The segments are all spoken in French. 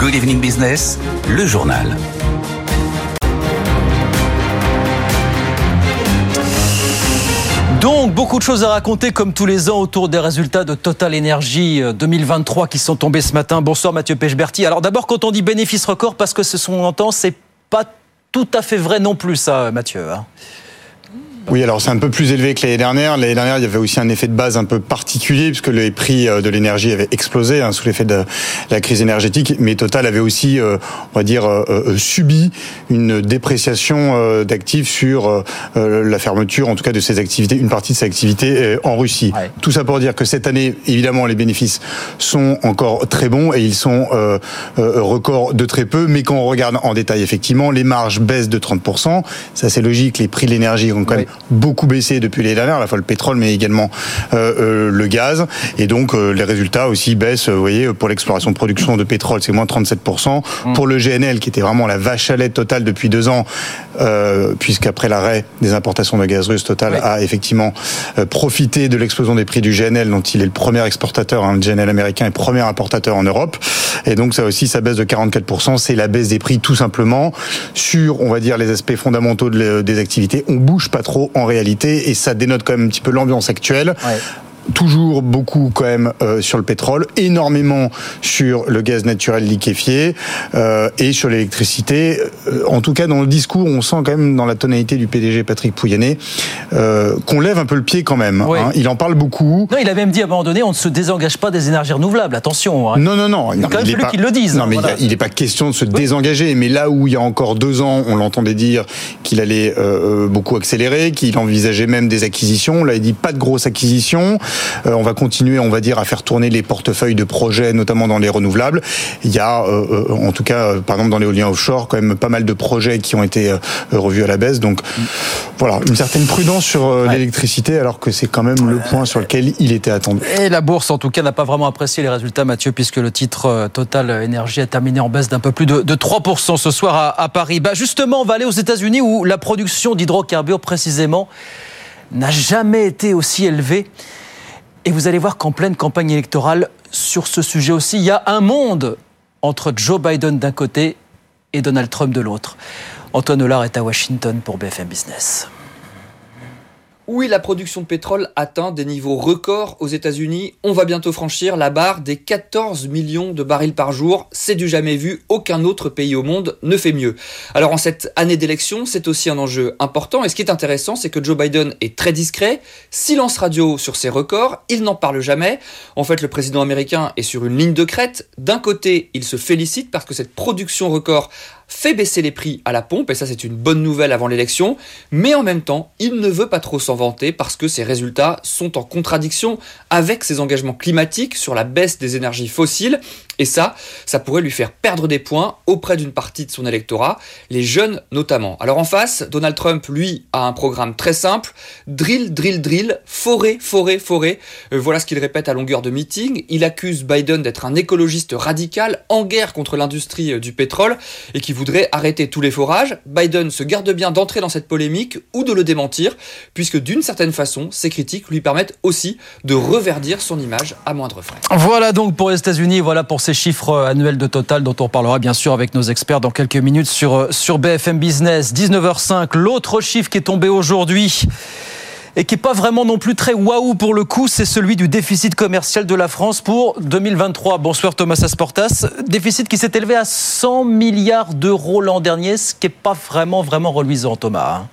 Good Evening Business, le journal. Donc, beaucoup de choses à raconter comme tous les ans autour des résultats de Total Energy 2023 qui sont tombés ce matin. Bonsoir Mathieu Pechberti. Alors d'abord, quand on dit bénéfice record, parce que ce sont entend, c'est pas tout à fait vrai non plus ça, Mathieu. Hein. Oui, alors c'est un peu plus élevé que l'année dernière. L'année dernière, il y avait aussi un effet de base un peu particulier puisque les prix euh, de l'énergie avaient explosé hein, sous l'effet de la crise énergétique. Mais Total avait aussi, euh, on va dire, euh, subi une dépréciation d'actifs sur la fermeture, en tout cas de ses activités, une partie de ses activités en Russie. Tout ça pour dire que cette année, évidemment, les bénéfices sont encore très bons et ils sont records de très peu. Mais quand on regarde en détail, effectivement, les marges baissent de 30%. Ça, c'est logique. Les prix de l'énergie ont quand même beaucoup baissé depuis les dernières, à la fois le pétrole, mais également euh, euh, le gaz. Et donc euh, les résultats aussi baissent. Vous voyez, pour l'exploration de production de pétrole, c'est moins 37%. Mmh. Pour le GNL, qui était vraiment la vache à lait totale depuis deux ans, puisqu'après l'arrêt des importations de gaz russe, Total a effectivement profité de l'explosion des prix du GNL, dont il est le premier exportateur. Hein, le GNL américain est premier importateur en Europe. Et donc ça aussi, ça baisse de 44%. C'est la baisse des prix tout simplement sur, on va dire, les aspects fondamentaux des activités. On bouge pas trop en réalité, et ça dénote quand même un petit peu l'ambiance actuelle toujours beaucoup quand même euh, sur le pétrole, énormément sur le gaz naturel liquéfié euh, et sur l'électricité. Euh, en tout cas, dans le discours, on sent quand même dans la tonalité du PDG Patrick Pouyanné qu'on lève un peu le pied quand même. Hein. Il en parle beaucoup. Non, il a même dit à un moment donné, on ne se désengage pas des énergies renouvelables. Attention. Hein. Non, non, non. C'est quand même celui qui le dise. Non, mais il n'est pas question de se désengager. Mais là où il y a encore deux ans, on l'entendait dire qu'il allait beaucoup accélérer, qu'il envisageait même des acquisitions. Là, il dit pas de grosses acquisitions. Euh, on va continuer, on va dire, à faire tourner les portefeuilles de projets, notamment dans les renouvelables. Il y a, euh, euh, en tout cas, par exemple, dans l'éolien offshore, quand même pas mal de projets qui ont été revus à la baisse. Donc, voilà, une certaine prudence sur l'électricité, alors que c'est quand même le point sur lequel il était attendu. Et la bourse, en tout cas, n'a pas vraiment apprécié les résultats, Mathieu, puisque le titre Total Énergie a terminé en baisse d'un peu plus de, 3% ce soir à, à Paris. Bah, justement, on va aller aux États-Unis où la production d'hydrocarbures, précisément, n'a jamais été aussi élevée. Et vous allez voir qu'en pleine campagne électorale, sur ce sujet aussi, il y a un monde entre Joe Biden d'un côté et Donald Trump de l'autre. Antoine Hollard est à Washington pour BFM Business. Oui, la production de pétrole atteint des niveaux records aux États-Unis? On va bientôt franchir la barre des 14 millions de barils par jour. C'est du jamais vu. Aucun autre pays au monde ne fait mieux. Alors en cette année d'élection, c'est aussi un enjeu important. Et ce qui est intéressant, c'est que Joe Biden est très discret. Silence radio sur ses records. Il n'en parle jamais. En fait, le président américain est sur une ligne de crête. D'un côté, il se félicite parce que cette production record fait baisser les prix à la pompe, et ça c'est une bonne nouvelle avant l'élection, mais en même temps, il ne veut pas trop s'en vanter parce que ses résultats sont en contradiction avec ses engagements climatiques sur la baisse des énergies fossiles, et ça, ça pourrait lui faire perdre des points auprès d'une partie de son électorat, les jeunes notamment. Alors en face, Donald Trump, lui, a un programme très simple, drill, drill, drill, forêt, forêt, forêt. Euh, voilà ce qu'il répète à longueur de meeting. Il accuse Biden d'être un écologiste radical en guerre contre l'industrie euh, du pétrole et qui voudrait arrêter tous les forages. Biden se garde bien d'entrer dans cette polémique ou de le démentir, puisque d'une certaine façon, ses critiques lui permettent aussi de reverdir son image à moindre frais. Voilà donc pour les États-Unis, voilà pour ces chiffres annuels de Total dont on parlera bien sûr avec nos experts dans quelques minutes sur, sur BFM Business. 19h05, l'autre chiffre qui est tombé aujourd'hui et qui n'est pas vraiment non plus très waouh pour le coup, c'est celui du déficit commercial de la France pour 2023. Bonsoir Thomas Asportas. Déficit qui s'est élevé à 100 milliards d'euros l'an dernier, ce qui n'est pas vraiment, vraiment reluisant Thomas.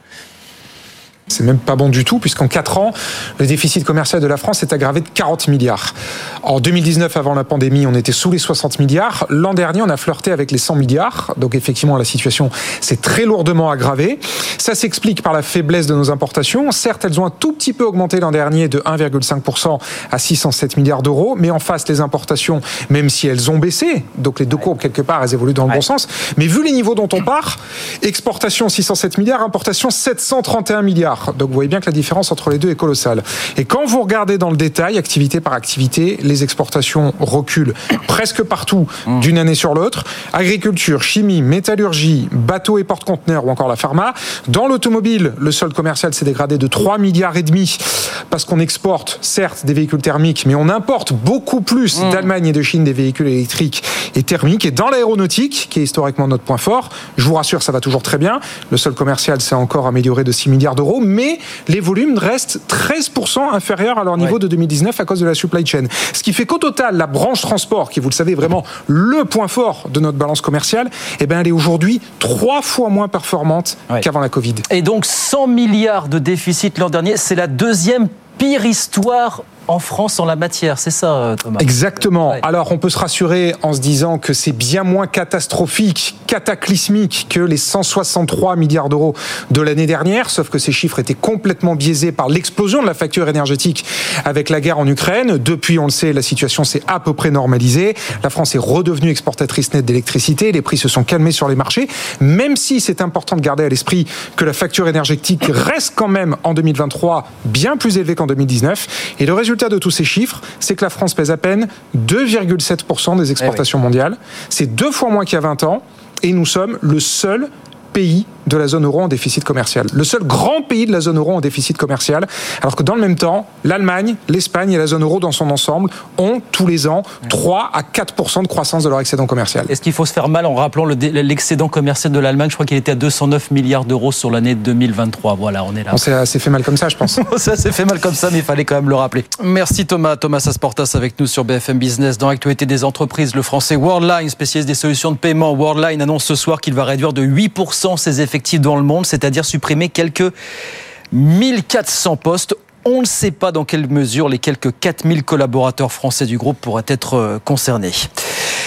C'est même pas bon du tout, puisqu'en 4 ans, le déficit commercial de la France s'est aggravé de 40 milliards. En 2019, avant la pandémie, on était sous les 60 milliards. L'an dernier, on a flirté avec les 100 milliards. Donc effectivement, la situation s'est très lourdement aggravée. Ça s'explique par la faiblesse de nos importations. Certes, elles ont un tout petit peu augmenté l'an dernier de 1,5% à 607 milliards d'euros. Mais en face, les importations, même si elles ont baissé, donc les deux courbes, quelque part, elles évoluent dans le bon sens. Mais vu les niveaux dont on part, exportation 607 milliards, importation 731 milliards. Donc vous voyez bien que la différence entre les deux est colossale. Et quand vous regardez dans le détail, activité par activité, les exportations reculent presque partout mmh. d'une année sur l'autre. Agriculture, chimie, métallurgie, bateaux et porte-conteneurs ou encore la pharma. Dans l'automobile, le solde commercial s'est dégradé de 3 milliards et demi parce qu'on exporte certes des véhicules thermiques, mais on importe beaucoup plus mmh. d'Allemagne et de Chine des véhicules électriques et thermiques. Et dans l'aéronautique, qui est historiquement notre point fort, je vous rassure, ça va toujours très bien. Le solde commercial s'est encore amélioré de 6 milliards d'euros, mais les volumes restent 13% inférieurs à leur niveau de 2019 à cause de la supply chain. Ce qui fait qu'au total, la branche transport, qui vous le savez vraiment le point fort de notre balance commerciale, eh ben, elle est aujourd'hui trois fois moins performante qu'avant la Covid. Et donc 100 milliards de déficit l'an dernier, c'est la deuxième pire histoire en France en la matière, c'est ça, euh, Thomas Exactement. Alors, on peut se rassurer en se disant que c'est bien moins catastrophique, cataclysmique que les 163 milliards d'euros de l'année dernière, sauf que ces chiffres étaient complètement biaisés par l'explosion de la facture énergétique avec la guerre en Ukraine. Depuis, on le sait, la situation s'est à peu près normalisée. La France est redevenue exportatrice nette d'électricité. Les prix se sont calmés sur les marchés, même si c'est important de garder à l'esprit que la facture énergétique reste quand même en 2023 bien plus élevée qu'en 2019. Et le résultat résultat de tous ces chiffres, c'est que la France pèse à peine 2,7% des exportations eh mondiales. C'est deux fois moins qu'il y a 20 ans. Et nous sommes le seul pays de la zone euro en déficit commercial. Le seul grand pays de la zone euro en déficit commercial, alors que dans le même temps, l'Allemagne, l'Espagne et la zone euro dans son ensemble ont tous les ans 3 à 4% de croissance de leur excédent commercial. Est-ce qu'il faut se faire mal en rappelant l'excédent commercial de l'Allemagne? Je crois qu'il était à 209 milliards d'euros sur l'année 2023. Voilà, on est là. On s'est assez fait mal comme ça, je pense. ça s'est fait mal comme ça, mais il fallait quand même le rappeler. Merci Thomas. Thomas Asportas avec nous sur BFM Business. Dans l'actualité des entreprises, le français Worldline, spécialiste des solutions de paiement, Worldline annonce ce soir qu'il va réduire de 8% ses effectifs dans le monde, c'est-à-dire supprimer quelques 1400 postes. On ne sait pas dans quelle mesure les quelques 4000 collaborateurs français du groupe pourraient être euh, concernés.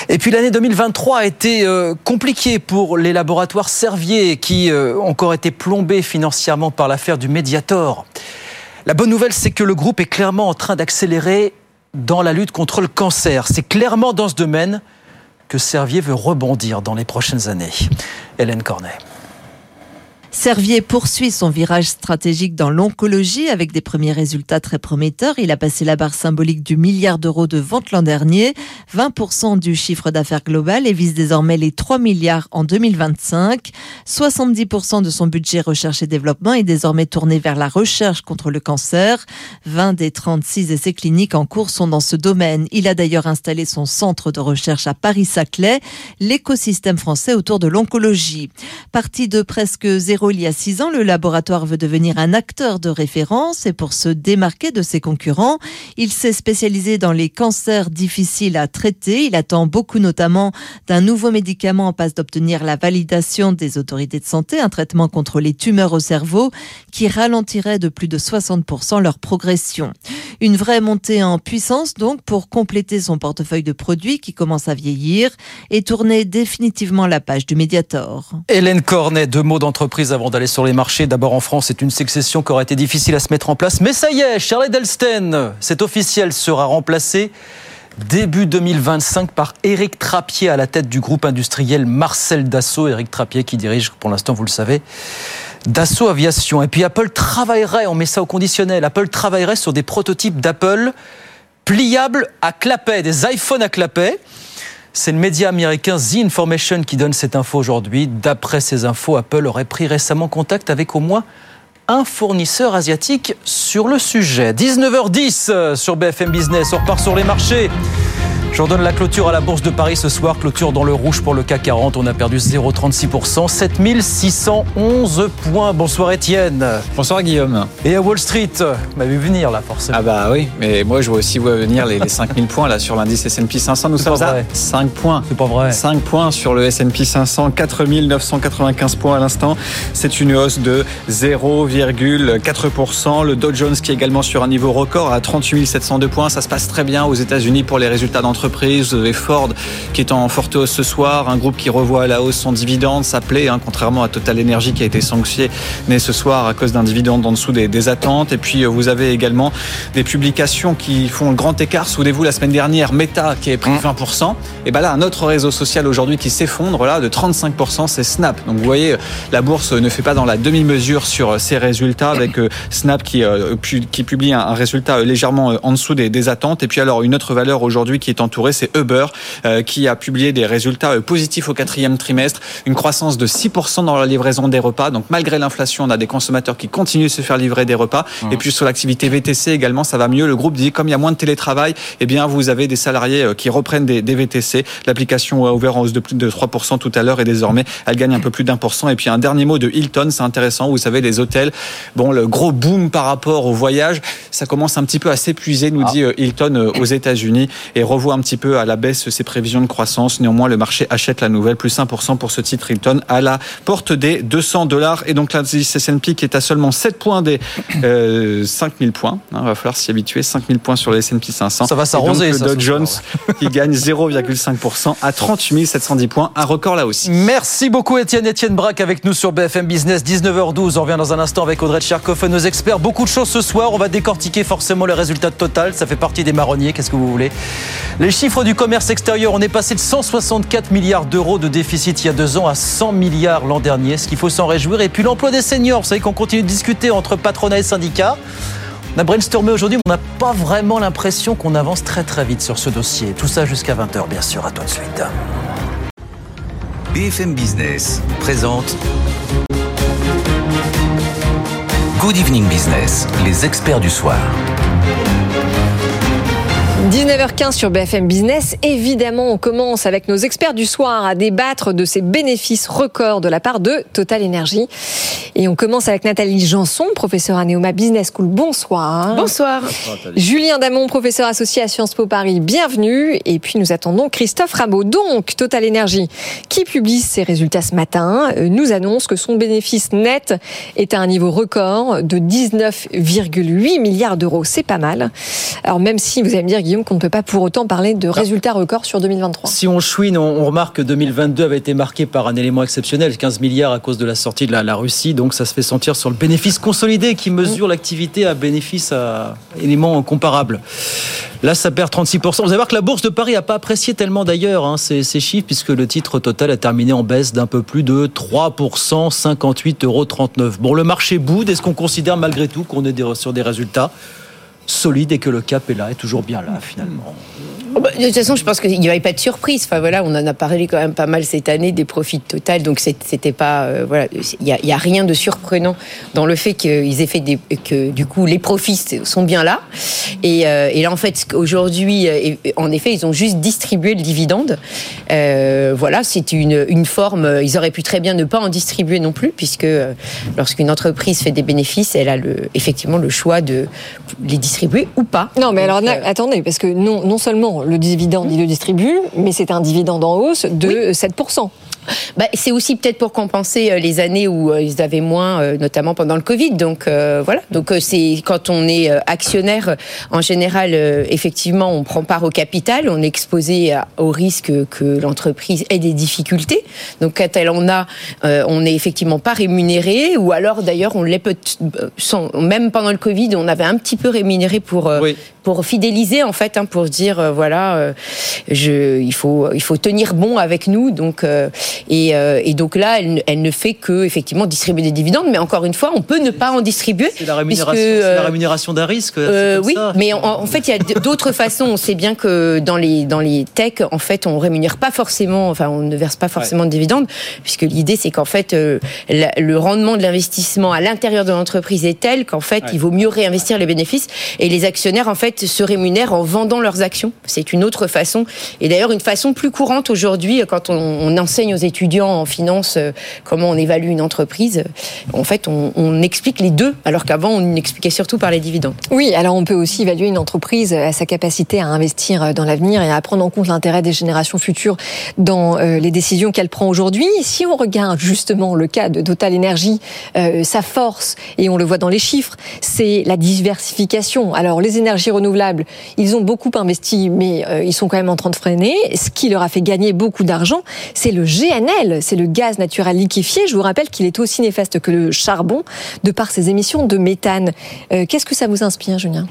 Et puis l'année 2023 a été euh, compliquée pour les laboratoires Servier qui euh, ont encore été plombés financièrement par l'affaire du Mediator. La bonne nouvelle, c'est que le groupe est clairement en train d'accélérer dans la lutte contre le cancer. C'est clairement dans ce domaine que Servier veut rebondir dans les prochaines années. Hélène Cornet. Servier poursuit son virage stratégique dans l'oncologie avec des premiers résultats très prometteurs. Il a passé la barre symbolique du milliard d'euros de vente l'an dernier, 20% du chiffre d'affaires global et vise désormais les 3 milliards en 2025. 70% de son budget recherche et développement est désormais tourné vers la recherche contre le cancer. 20 des 36 essais cliniques en cours sont dans ce domaine. Il a d'ailleurs installé son centre de recherche à Paris-Saclay, l'écosystème français autour de l'oncologie. Parti de presque zéro il y a six ans, le laboratoire veut devenir un acteur de référence et pour se démarquer de ses concurrents, il s'est spécialisé dans les cancers difficiles à traiter. Il attend beaucoup notamment d'un nouveau médicament en passe d'obtenir la validation des autorités de santé, un traitement contre les tumeurs au cerveau qui ralentirait de plus de 60% leur progression. Une vraie montée en puissance donc pour compléter son portefeuille de produits qui commence à vieillir et tourner définitivement la page du Mediator. Hélène Cornet, deux mots d'entreprise avant d'aller sur les marchés. D'abord en France, c'est une succession qui aurait été difficile à se mettre en place. Mais ça y est, Charlie Delsten, c'est officiel, sera remplacé début 2025 par Éric Trappier à la tête du groupe industriel Marcel Dassault. Éric Trappier qui dirige, pour l'instant, vous le savez, Dassault Aviation. Et puis Apple travaillerait, on met ça au conditionnel, Apple travaillerait sur des prototypes d'Apple pliables à clapet, des iPhones à clapet. C'est le média américain The Information qui donne cette info aujourd'hui. D'après ces infos, Apple aurait pris récemment contact avec au moins un fournisseur asiatique sur le sujet. 19h10 sur BFM Business, on repart sur les marchés. J'en donne la clôture à la Bourse de Paris ce soir. Clôture dans le rouge pour le CAC 40. On a perdu 0,36%. 7611 points. Bonsoir Étienne. Bonsoir Guillaume. Et à Wall Street, vous m'avez vu venir là forcément. Ah bah oui, mais moi je vois aussi venir les, les 5000 points là sur l'indice S&P 500. Nous sommes à 5 points. C'est pas vrai. 5 points sur le S&P 500, 4995 points à l'instant. C'est une hausse de 0,4%. Le Dow Jones qui est également sur un niveau record à 38 702 points. Ça se passe très bien aux États-Unis pour les résultats d'entreprise entreprises. Vous avez Ford qui est en forte hausse ce soir, un groupe qui revoit à la hausse son dividende, ça plaît, hein, contrairement à Total Energy qui a été sanctionné ce soir à cause d'un dividende en dessous des, des, attentes. Et puis vous avez également des publications qui font le grand écart. Souvenez-vous la semaine dernière, Meta qui est pris 20%. Et ben là, un autre réseau social aujourd'hui qui s'effondre là de 35%, c'est Snap. Donc vous voyez, la bourse ne fait pas dans la demi-mesure sur ses résultats avec Snap qui, qui publie un, résultat légèrement en dessous des, des attentes. Et puis alors une autre valeur aujourd'hui qui est c'est Uber qui a publié des résultats positifs au quatrième trimestre, une croissance de 6% dans la livraison des repas. Donc malgré l'inflation, on a des consommateurs qui continuent de se faire livrer des repas. Et puis sur l'activité VTC également, ça va mieux. Le groupe dit comme il y a moins de télétravail, eh bien vous avez des salariés qui reprennent des, des VTC. L'application a ouvert en hausse de plus de 3% tout à l'heure et désormais elle gagne un peu plus d'un pour cent. Et puis un dernier mot de Hilton, c'est intéressant. Vous savez, les hôtels, bon, le gros boom par rapport au voyage, ça commence un petit peu à s'épuiser, nous ah. dit Hilton aux États-Unis et revoit un petit peu à la baisse ses prévisions de croissance. Néanmoins, le marché achète la nouvelle, plus 1% pour ce titre Hilton à la porte des 200 dollars. Et donc l'indice S&P qui est à seulement 7 points des euh, 5000 points. Il hein, va falloir s'y habituer. 5000 points sur le S&P 500. Ça va s'arroser. Le Dow Jones qui gagne 0,5% à 38 710 points. Un record là aussi. Merci beaucoup Étienne. Étienne Braque avec nous sur BFM Business. 19h12. On revient dans un instant avec Audrey Tcherkov et nos experts. Beaucoup de choses ce soir. On va décortiquer forcément les résultats de Total. Ça fait partie des marronniers. Qu'est-ce que vous voulez? Les chiffres du commerce extérieur. On est passé de 164 milliards d'euros de déficit il y a deux ans à 100 milliards l'an dernier. Ce qu'il faut s'en réjouir. Et puis l'emploi des seniors. Vous savez qu'on continue de discuter entre patronat et syndicats. On a brainstormé aujourd'hui, mais on n'a pas vraiment l'impression qu'on avance très très vite sur ce dossier. Tout ça jusqu'à 20h, bien sûr. À tout de suite. BFM Business présente Good Evening Business, les experts du soir. 19h15 sur BFM Business. Évidemment, on commence avec nos experts du soir à débattre de ces bénéfices records de la part de Total Energy. Et on commence avec Nathalie Janson, professeure à Neoma Business School. Bonsoir. Bonsoir. Julien Damon, professeur associé à Sciences Po Paris. Bienvenue. Et puis nous attendons Christophe Rameau. Donc, Total Energy, qui publie ses résultats ce matin, euh, nous annonce que son bénéfice net est à un niveau record de 19,8 milliards d'euros. C'est pas mal. Alors, même si vous allez me dire, Guillaume, qu'on ne peut pas pour autant parler de résultats records sur 2023. Si on chouine, on remarque que 2022 avait été marqué par un élément exceptionnel, 15 milliards à cause de la sortie de la, Russie. Donc ça se fait sentir sur le bénéfice consolidé qui mesure mmh. l'activité à bénéfice à éléments comparables. Là, ça perd 36%. Vous allez voir que la Bourse de Paris n'a pas apprécié tellement d'ailleurs hein, ces, chiffres, puisque le titre total a terminé en baisse d'un peu plus de 3%, 58,39 euros. Bon, le marché boude. Est-ce qu'on considère malgré tout qu'on est sur des résultats? Solide et que le cap est là, est toujours bien là finalement. Oh, bah, de toute façon, je pense qu'il n'y avait pas de surprise. Enfin voilà, on en a parlé quand même pas mal cette année des profits total, donc c'était pas euh, voilà, il y, a, rien de surprenant dans le fait qu'ils aient fait des, que du coup les profits sont bien là. Et, euh, et là en fait aujourd'hui, euh, en effet, ils ont juste distribué le dividende. voilà, c'est une, une forme. Ils auraient pu très bien ne pas en distribuer non plus, puisque lorsqu'une entreprise fait des bénéfices, elle a le, effectivement le choix de les distribuer ou pas. Non, mais alors attendez, parce que non, non seulement le dividende, il le distribue, mais c'est un dividende en hausse de 7%. Bah, c'est aussi peut-être pour compenser euh, les années où euh, ils avaient moins, euh, notamment pendant le Covid. Donc voilà. Donc c'est quand on est actionnaire, en général, effectivement, on prend part au capital, on est exposé au risque que l'entreprise ait des difficultés. Donc quand elle en a, on n'est effectivement pas rémunéré, ou alors d'ailleurs on l'est peut même pendant le Covid, on avait un petit peu rémunéré pour pour fidéliser en fait, hein, pour dire voilà, je, il faut il faut tenir bon avec nous. Donc euh, et, donc là, elle, ne fait que effectivement distribuer des dividendes, mais encore une fois, on peut ne pas en distribuer. C'est la rémunération, la rémunération d'un risque. Euh, oui, mais en, fait, il y a d'autres façons. On sait bien que dans les dans les techs, en fait, on rémunère pas forcément, enfin, on ne verse pas forcément de dividendes, puisque l'idée c'est qu'en fait, euh, le rendement de l'investissement à l'intérieur de l'entreprise est tel qu'en fait, il vaut mieux réinvestir les bénéfices. Et les actionnaires, en fait, se rémunèrent en vendant leurs actions. C'est une autre façon, et d'ailleurs une façon plus courante aujourd'hui quand on, on enseigne aux étudiants en finance euh, comment on évalue une entreprise. En fait, on, explique les deux, alors qu'avant, on expliquait surtout par les dividendes. Oui, alors on peut aussi évaluer une entreprise à sa capacité à investir dans l'avenir et à prendre en compte l'intérêt des générations futures dans euh, les décisions qu'elle prend aujourd'hui. Si on regarde justement le cas de Total Energy, euh, sa force, et on le voit dans les chiffres, c'est la diversification. Alors les énergies renouvelables, ils ont beaucoup investi, mais euh, ils sont quand même en train de freiner. Ce qui leur a fait gagner beaucoup d'argent, c'est le C'est le gaz naturel liquéfié. Je vous rappelle qu'il est aussi néfaste que le charbon de par ses émissions de méthane. Qu'est-ce que ça vous inspire, Julien?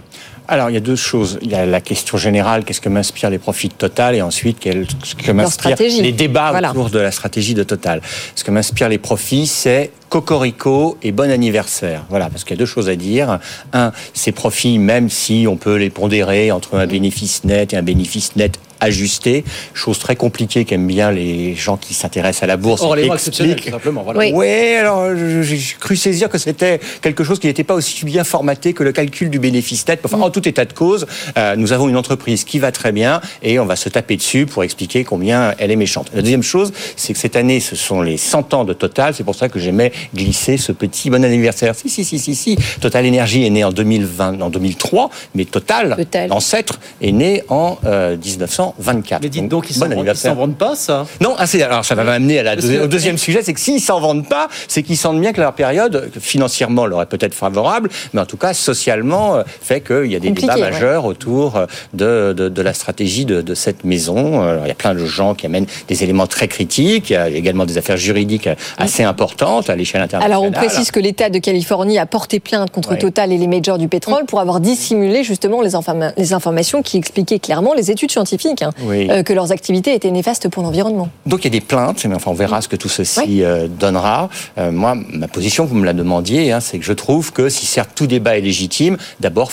Alors, il y a deux choses. Il y a la question générale, qu'est-ce que m'inspire les profits de Total, et ensuite, ce que m'inspire les débats autour de la stratégie de Total. Ce que m'inspire les profits, c'est Cocorico et bon anniversaire. Voilà, parce qu'il y a deux choses à dire. Un, ces profits, même si on peut les pondérer entre un bénéfice net et un bénéfice net ajusté, chose très compliquée qu'aiment bien les gens qui s'intéressent à la bourse. Or, les expliquent. simplement. Voilà. Oui. Ouais, alors j'ai cru saisir que c'était quelque chose qui n'était pas aussi bien formaté que le calcul du bénéfice net. Enfin, en tout état de cause, euh, nous avons une entreprise qui va très bien et on va se taper dessus pour expliquer combien elle est méchante. La deuxième chose, c'est que cette année, ce sont les 100 ans de Total. C'est pour ça que j'aimais glisser ce petit bon anniversaire. Si, si, si, si, si. Total Energy est né en 2020, en 2003, mais Total, l'ancêtre, est né en 1900 euh, 24. Mais dites donc, ils s'en vendent pas, ça? Non, ah, alors ça va m'amener au deuxième sujet, c'est que s'ils s'en vendent pas, c'est qu'ils sentent bien que leur période, financièrement, leur est peut-être favorable, mais en tout cas, socialement, euh, fait qu'il y a des débats majeurs autour euh, de, de, la stratégie de, de cette maison. il y a plein de gens qui amènent des éléments très critiques, il y a également des affaires juridiques assez importantes à l'échelle internationale. Alors on précise que l'État de Californie a porté plainte contre Total et les majors du pétrole pour avoir dissimulé justement les, les informations qui expliquaient clairement les études scientifiques Hein, euh, que leurs activités étaient néfastes pour l'environnement. Donc il y a des plaintes, mais enfin on verra ce que tout ceci euh, donnera. Euh, moi, ma position, vous me la demandiez, hein, c'est que je trouve que si certes tout débat est légitime, d'abord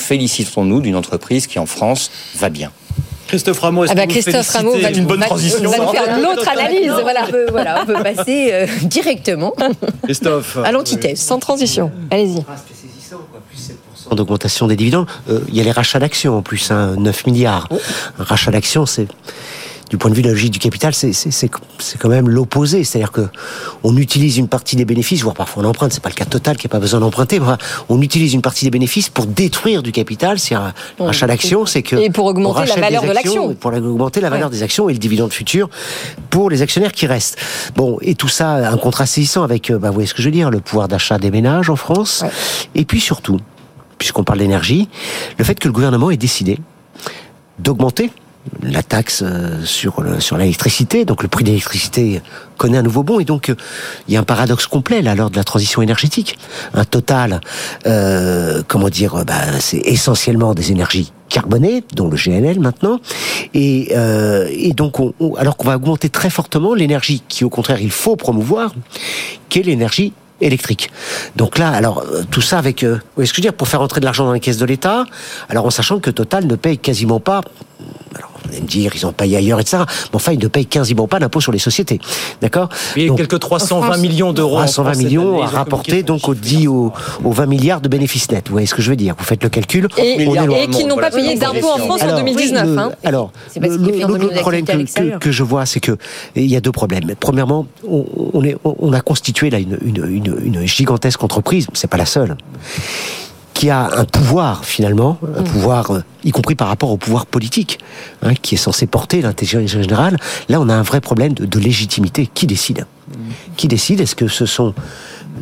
félicitons-nous d'une entreprise qui en France va bien. Christophe Rameau, est-ce ah bah Christophe Rameau va, une bonne transition, va nous faire l'autre analyse. Voilà. On peut, voilà, on peut passer directement Christophe, à l'antithèse. Sans transition. Allez-y d'augmentation des dividendes. Euh, il y a les rachats d'actions en plus, hein, 9 milliards. Un rachat d'actions, c'est du point de vue de la logique du capital, c'est quand même l'opposé. C'est-à-dire que on utilise une partie des bénéfices, voire parfois on emprunte. C'est pas le cas total qui a pas besoin d'emprunter. On utilise une partie des bénéfices pour détruire du capital. C'est un rachat d'actions, c'est que et pour augmenter la valeur de l'action, pour augmenter la valeur des actions et le dividende futur pour les actionnaires qui restent. Bon, et tout ça un contrat saisissant avec, euh, bah, vous voyez ce que je veux dire, le pouvoir d'achat des ménages en France, et puis surtout puisqu'on parle d'énergie, le fait que le gouvernement ait décidé d'augmenter la taxe euh, sur sur l'électricité, donc le prix de l'électricité connaît un nouveau bond et donc euh, il y a un paradoxe complet là lors de la transition énergétique. Un total, euh, comment dire, bah, c'est essentiellement des énergies carbonées, dont le GNL maintenant, et, et donc on, alors qu'on va augmenter très fortement l'énergie qui au contraire il faut promouvoir, qui est l'énergie électrique. Donc là, alors euh, tout ça avec, euh, ce que je veux dire, pour faire entrer de l'argent dans les caisses de l'État, alors en sachant que Total ne paye quasiment pas, alors vous allez me dire, ils ont payé ailleurs, etc. Mais enfin, ils ne payent quasiment pas d'impôt sur les sociétés. D'accord Il y a quelques 320 millions d'euros. 320 millions à rapporter donc au 10 aux, 20 milliards de bénéfices nets. Vous voyez ce que je veux dire Vous faites le calcul. Et, et qui n'ont pas payé d'impôt en France en 2019. hein. Alors, le, problème que, je vois, c'est que il y a deux problèmes. Premièrement, on, est, on a constitué là une, une, une gigantesque entreprise. C'est pas la seule qui a un pouvoir finalement, un mm. pouvoir, euh, y compris par rapport au pouvoir politique, hein, qui est censé porter l'intérêt général. Là, on a un vrai problème de, de légitimité. Qui décide? Mm. Qui décide? Est-ce que ce sont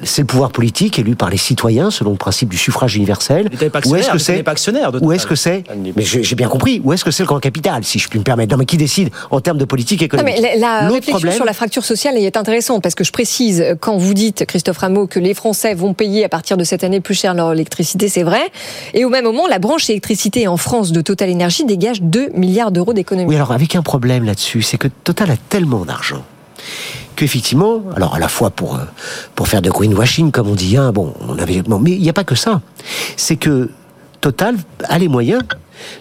c'est le pouvoir politique élu par les citoyens selon le principe du suffrage universel. Ou est-ce que c'est pas actionnaire Ou est-ce que c'est Mais j'ai bien compris. Où est-ce que c'est le grand capital, si je puis me permettre Non, mais qui décide en termes de politique économique non, mais La, réflexion sur la fracture sociale est intéressante parce que je précise quand vous dites Christophe Rameau que les Français vont payer à partir de cette année plus cher leur électricité, c'est vrai. Et au même moment, la branche électricité en France de Total Énergie dégage 2 milliards d'euros d'économies. Oui, alors avec un problème là-dessus, c'est que Total a tellement d'argent qu'effectivement, alors à la fois pour euh, pour faire de greenwashing comme on dit, hein, bon, on avait, mais il n'y a pas que ça. C'est que Total a les moyens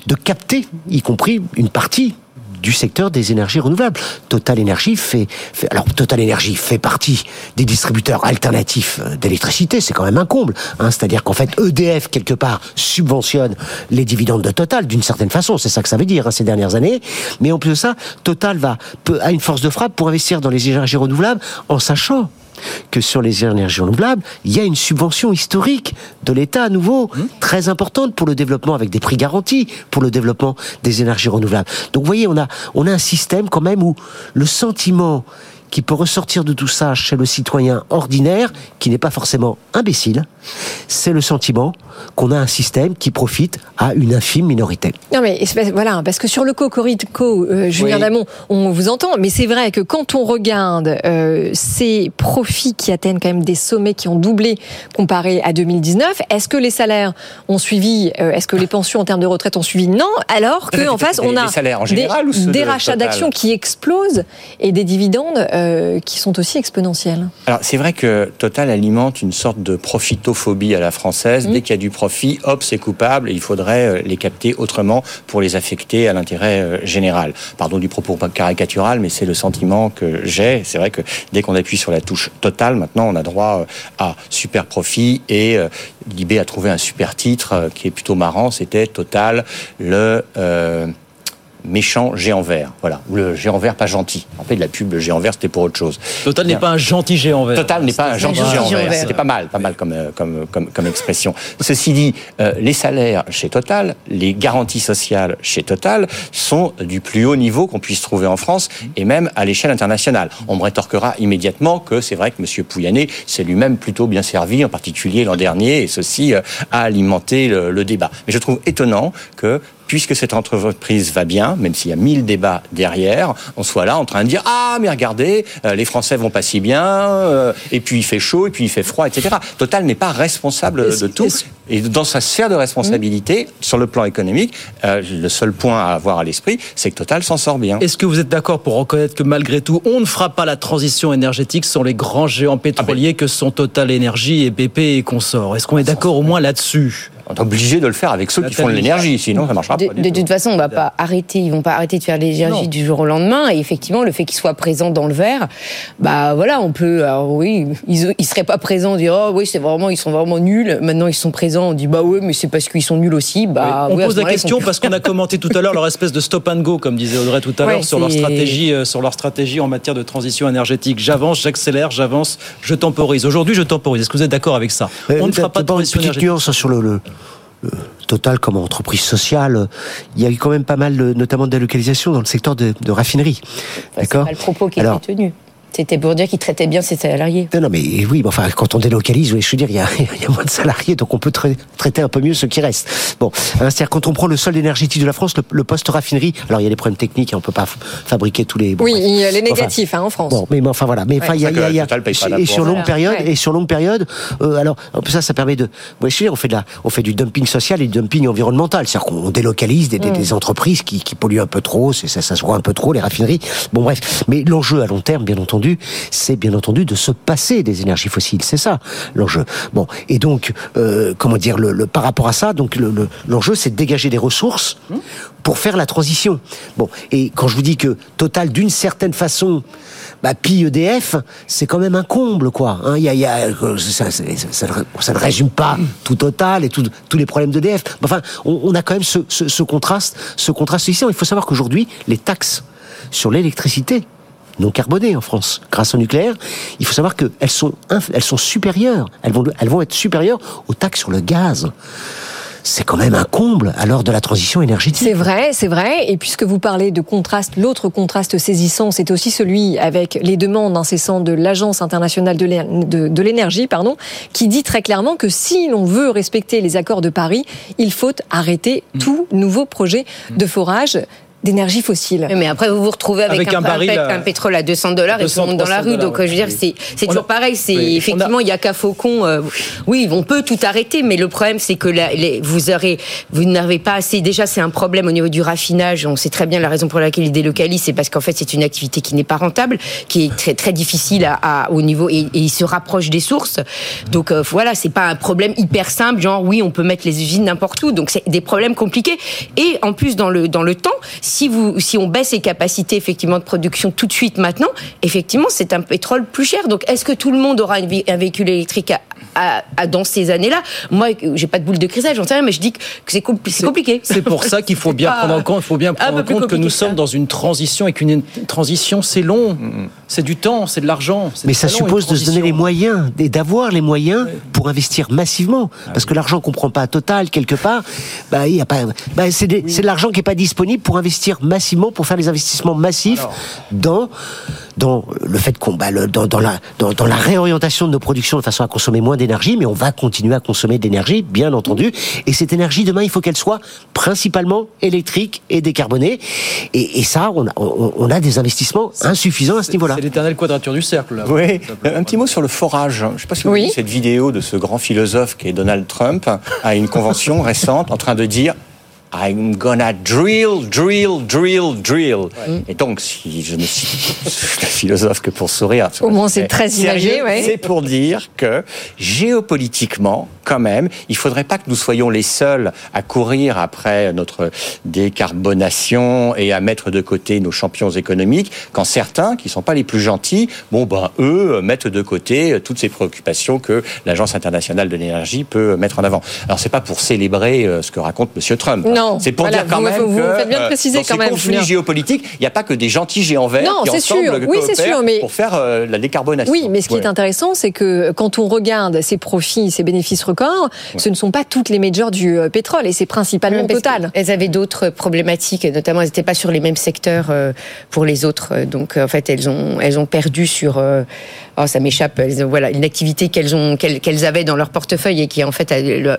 de capter, y compris une partie du secteur des énergies renouvelables. Total Énergie fait, partie des distributeurs alternatifs euh, d'électricité, c'est quand même un comble. Hein, C'est-à-dire qu'en fait EDF quelque part subventionne les dividendes de Total d'une certaine façon, c'est ça que ça veut dire hein, ces dernières années. Mais en plus de ça, Total va a une force de frappe pour investir dans les énergies renouvelables en sachant que sur les énergies renouvelables, il y a une subvention historique de l'État à nouveau très importante pour le développement avec des prix garantis pour le développement des énergies renouvelables. Donc vous voyez, on a on a un système quand même où le sentiment qui peut ressortir de tout ça chez le citoyen ordinaire, qui n'est pas forcément imbécile, c'est le sentiment qu'on a un système qui profite à une infime minorité. Non mais voilà, parce que sur le Cocorico, euh, Julien Oui. Damon, on vous entend, mais c'est vrai que quand on regarde euh, ces profits qui atteignent quand même des sommets qui ont doublé comparé à 2019, est-ce que les salaires ont suivi, euh, est-ce que les pensions en termes de retraite ont suivi? Non, alors que en face on a les salaires en des, général rachats d'actions qui explosent et des dividendes euh, qui sont aussi exponentiels. Alors c'est vrai que Total alimente une sorte de profitophobie à la française. Dès qu'il y a du profit, hop, c'est coupable et il faudrait euh, les capter autrement pour les affecter à l'intérêt euh, général. Pardon du propos caricatural, mais c'est le sentiment que j'ai. C'est vrai que dès qu'on appuie sur la touche Total, maintenant on a droit euh, à super profit et euh, Libé a trouvé un super titre euh, qui est plutôt marrant. C'était Total le euh, méchant géant vert. Voilà. Ou le géant vert pas gentil. En fait, de la pub, le géant vert, c'était pour autre chose. Total n'est pas un gentil géant vert. Total n'est pas un gentil gentil géant géant vert. vert. C'était pas mal, pas mal comme, euh, comme, comme, comme expression. Ceci dit, euh, les salaires chez Total, les garanties sociales chez Total sont du plus haut niveau qu'on puisse trouver en France et même à l'échelle internationale. On me rétorquera immédiatement que c'est vrai que M. Pouyanné s'est lui-même plutôt bien servi, en particulier l'an dernier, et ceci euh, a alimenté le, le débat. Mais je trouve étonnant que puisque cette entreprise va bien, même s'il y a mille débats derrière, on soit là en train de dire ah mais regardez, euh, les Français vont pas si bien, euh, et puis il fait chaud, et puis il fait froid, etc. Total n'est pas responsable de tout, et dans sa sphère de responsabilité sur le plan économique, euh, le seul point à avoir à l'esprit, c'est que Total s'en sort bien. Est-ce que vous êtes d'accord pour reconnaître que malgré tout, on ne fera pas la transition énergétique sans les grands géants pétroliers que sont Total Énergie et BP et consorts? Est-ce qu'on est d'accord au moins là-dessus? On est obligé de le faire avec ceux qui font de l'énergie, sinon ça marchera De, pas. de tout. toute façon, on va pas arrêter, ils vont pas arrêter de faire l'énergie Non. du jour au lendemain. Et effectivement, le fait qu'ils soient présents dans le verre, bah voilà, on peut. Alors oui, ils, ils seraient pas présents, on dit oh oui, c'est vraiment, ils sont vraiment nuls. Maintenant, ils sont présents, on dit bah oui, mais c'est parce qu'ils sont nuls aussi. Bah on oui, pose la question plus- parce qu'on a commenté tout à l'heure leur espèce de stop and go, comme disait Audrey tout à l'heure, Ouais, sur leur stratégie, euh, sur leur stratégie en matière de transition énergétique. J'avance, j'accélère, j'avance, je temporise. Aujourd'hui, je temporise. Est-ce que vous êtes d'accord avec ça? On ne fera pas de transition petite énergétique. sur le Total comme entreprise sociale. Il y a eu quand même pas mal, de- notamment de délocalisation dans le secteur de, de raffinerie. C'est D'accord pas le propos qui Alors, était tenu. C'était pour dire qu'ils traitaient bien ses salariés. Non, non, mais oui, mais enfin, quand on délocalise, oui, je veux dire, il y a, il y a moins de salariés, donc on peut tra- traiter un peu mieux ceux qui restent. Bon, hein, c'est-à-dire quand on prend le solde énergétique de la France, le, le poste raffinerie, alors il y a des problèmes techniques, hein, on peut pas fabriquer tous les. bon, Oui, il y a les Enfin, négatifs hein, en France. Bon, mais, mais enfin voilà, mais enfin il y a, C'est il y a- que il y a- Total paye pas et sur longue Voilà, période ouais. et sur longue période, euh, alors ça ça permet de, ouais, je veux dire, on fait de la, on fait du dumping social et du dumping environnemental, c'est-à-dire qu'on délocalise des, des, Mm. des entreprises qui, qui polluent un peu trop, c'est ça, ça se voit un peu trop les raffineries. Bon bref, mais l'enjeu à long terme, bien entendu, c'est bien entendu de se passer des énergies fossiles, c'est ça l'enjeu. Bon et donc euh, comment dire le, le- par rapport à ça, donc le- le- l'enjeu c'est de dégager des ressources pour faire la transition. Bon et quand je vous dis que Total d'une certaine façon bah, pille EDF, c'est quand même un comble, quoi. hein. Y a, y a, ça, ça- ça ne- ça ne résume pas tout Total et tout- tous les problèmes d'EDF. Enfin, on, on a quand même ce, ce- ce contraste, ce contraste ici. Il faut savoir qu'aujourd'hui, les taxes sur l'électricité non carbonée en France, grâce au nucléaire, il faut savoir qu'elles sont, elles sont supérieures. Elles vont, elles vont être supérieures aux taxes sur le gaz. C'est quand même un comble à l'heure de la transition énergétique. C'est vrai, c'est vrai. Et puisque vous parlez de contraste, l'autre contraste saisissant, c'est aussi celui avec les demandes incessantes de l'Agence internationale de l'é- de de l'énergie, pardon, qui dit très clairement que si l'on veut respecter les accords de Paris, il faut arrêter tout nouveau projet de forage d'énergie fossile. Mais après, vous vous retrouvez avec, Avec un, un baril avec à- un pétrole à 200 dollars et tout 200, le monde dans la 300 rue. Donc, je veux dire, c'est toujours a- pareil. C'est Oui. effectivement, il y a qu'à Faucon. euh, oui, on peut tout arrêter, mais le problème, c'est que la- les- vous aurez, vous n'avez pas assez. Déjà, c'est un problème au niveau du raffinage. On sait très bien la raison pour laquelle ils délocalisent, c'est parce qu'en fait, c'est une activité qui n'est pas rentable, qui est très très difficile à, à- au niveau et, et ils se rapprochent des sources. Donc euh, voilà, c'est pas un problème hyper simple. Genre, oui, on peut mettre les usines n'importe où. Donc c'est des problèmes compliqués. Et en plus, dans le dans le temps, si vous, si on baisse les capacités effectivement de production tout de suite maintenant, effectivement, c'est un pétrole plus cher. Donc, est-ce que tout le monde aura un véhicule électrique à, à, à dans ces années-là. Moi, j'ai pas de boule de cristal, j'en sais rien, mais je dis que c'est compliqué. C'est pour ça qu'il faut bien prendre en compte, il faut bien prendre en compte que nous sommes dans une transition et qu'une transition, c'est long, c'est du temps, c'est de l'argent. Mais ça suppose de se donner les moyens et d'avoir les moyens pour investir massivement, parce que l'argent qu'on prend pas à total quelque part, bah il y a pas, bah, c'est de l'argent qui est pas disponible pour investir massivement, pour faire des investissements massifs dans dans le fait qu'on bah, le, dans, dans, la dans, dans, la réorientation de nos productions de façon à consommer moins d'énergie, mais on va continuer à consommer de l'énergie, bien entendu. Et cette énergie demain, il faut qu'elle soit principalement électrique et décarbonée. Et, et ça, on a, on, on a, des investissements insuffisants à ce niveau-là. C'est l'éternelle quadrature du cercle. Là. Oui. Un petit mot sur le forage. Je ne sais pas si vous oui. avez vu cette vidéo de ce grand philosophe qui est Donald Trump à une convention récente en train de dire I'm gonna drill, drill, drill, drill. Ouais. Et donc, si je ne le philosophe que pour sourire. Au moins, c'est très imagé, ouais. C'est pour dire que géopolitiquement, quand même, il faudrait pas que nous soyons les seuls à courir après notre décarbonation et à mettre de côté nos champions économiques, quand certains, qui sont pas les plus gentils, bon, ben, eux, mettent de côté toutes ces préoccupations que l'Agence internationale de l'énergie peut mettre en avant. Alors, c'est pas pour célébrer ce que raconte Monsieur Trump. Non. C'est pour voilà, dire quand vous, même vous, que vous faites bien de préciser dans quand ces même, conflits Julien. géopolitiques, il n'y a pas que des gentils géants verts Non, qui ensemble sûr. Oui, c'est coopèrent sûr, mais- pour faire euh, la décarbonation. Oui, mais ce qui est intéressant, c'est que quand on regarde ces profits, ces bénéfices records, ce ne sont pas toutes les majors du euh, pétrole, et c'est principalement Total. Elles avaient d'autres problématiques, notamment elles n'étaient pas sur les mêmes secteurs euh, pour les autres. Donc en fait, elles ont elles ont perdu sur euh, oh ça m'échappe. Voilà une activité qu'elles ont qu'elles avaient dans leur portefeuille et qui en fait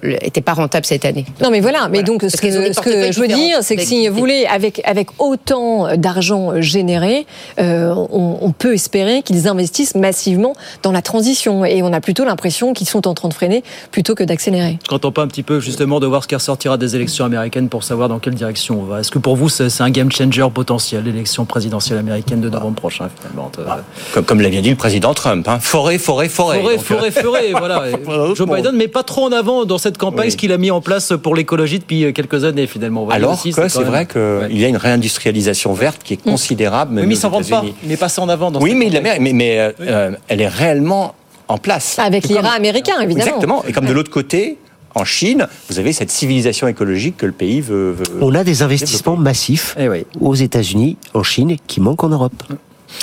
n'était pas rentable cette année. Non, mais voilà. Mais donc, ce Parce qu'elles ont que, ce que je veux dire, c'est que si vous voulez, avec, avec autant d'argent généré, euh, on, on peut espérer qu'ils investissent massivement dans la transition. Et on a plutôt l'impression qu'ils sont en train de freiner plutôt que d'accélérer. Quand on pas un petit peu justement de voir ce qui ressortira des élections américaines pour savoir dans quelle direction on va. Est-ce que pour vous c'est un game changer potentiel, l'élection présidentielle américaine de novembre prochain finalement euh, Comme, comme l'a bien dit le président Trump, hein. forêt, forêt, forêt. Forêt, Donc, forêt, euh, forêt, voilà. Joe. Biden, mais pas trop en avant dans cette campagne, Oui. ce qu'il a mis en place pour l'écologie depuis quelques années finalement. Alors aussi, que c'est même- vrai qu'il y a une réindustrialisation verte qui est considérable. Oui, même mais il aux s'en vante pas. États-Unis. Il n'est pas en avant dans Oui, mais, la mais, mais, euh, euh, elle est réellement en place. Avec comme- l'IRA américain, évidemment. Exactement. Et comme de l'autre côté, en Chine, vous avez cette civilisation écologique que le pays veut. veut- On a des investissements massifs Eh oui. aux États-Unis, en Chine, qui manquent en Europe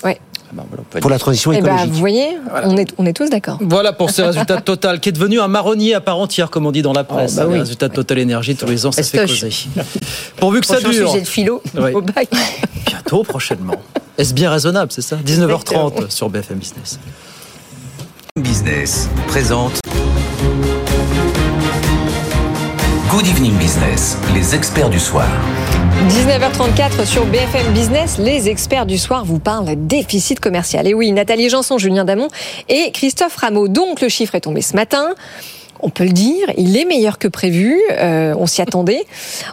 Ouais. Ah ben voilà, peut pour la transition Eh ben, écologique. vous voyez, on, est, on est tous d'accord. Voilà pour ces résultats de Total, qui est devenu un marronnier à part entière, comme on dit dans la presse. Oh, bah Les résultats de Total Énergie, tous les ans, ça fait causer. Pourvu que ça Prochain dure. sujet de philo Ouais. au bac. Bientôt, prochainement. Est-ce bien raisonnable, c'est ça 19h30 sur BFM Business. Business présente Good Evening Business, les experts du soir. 19h34 sur BFM Business, les experts du soir vous parlent déficit commercial. Et oui, Nathalie Janson, Julien Damon et Christophe Rameau. Donc le chiffre est tombé ce matin. On peut le dire, il est meilleur que prévu, euh, on s'y attendait.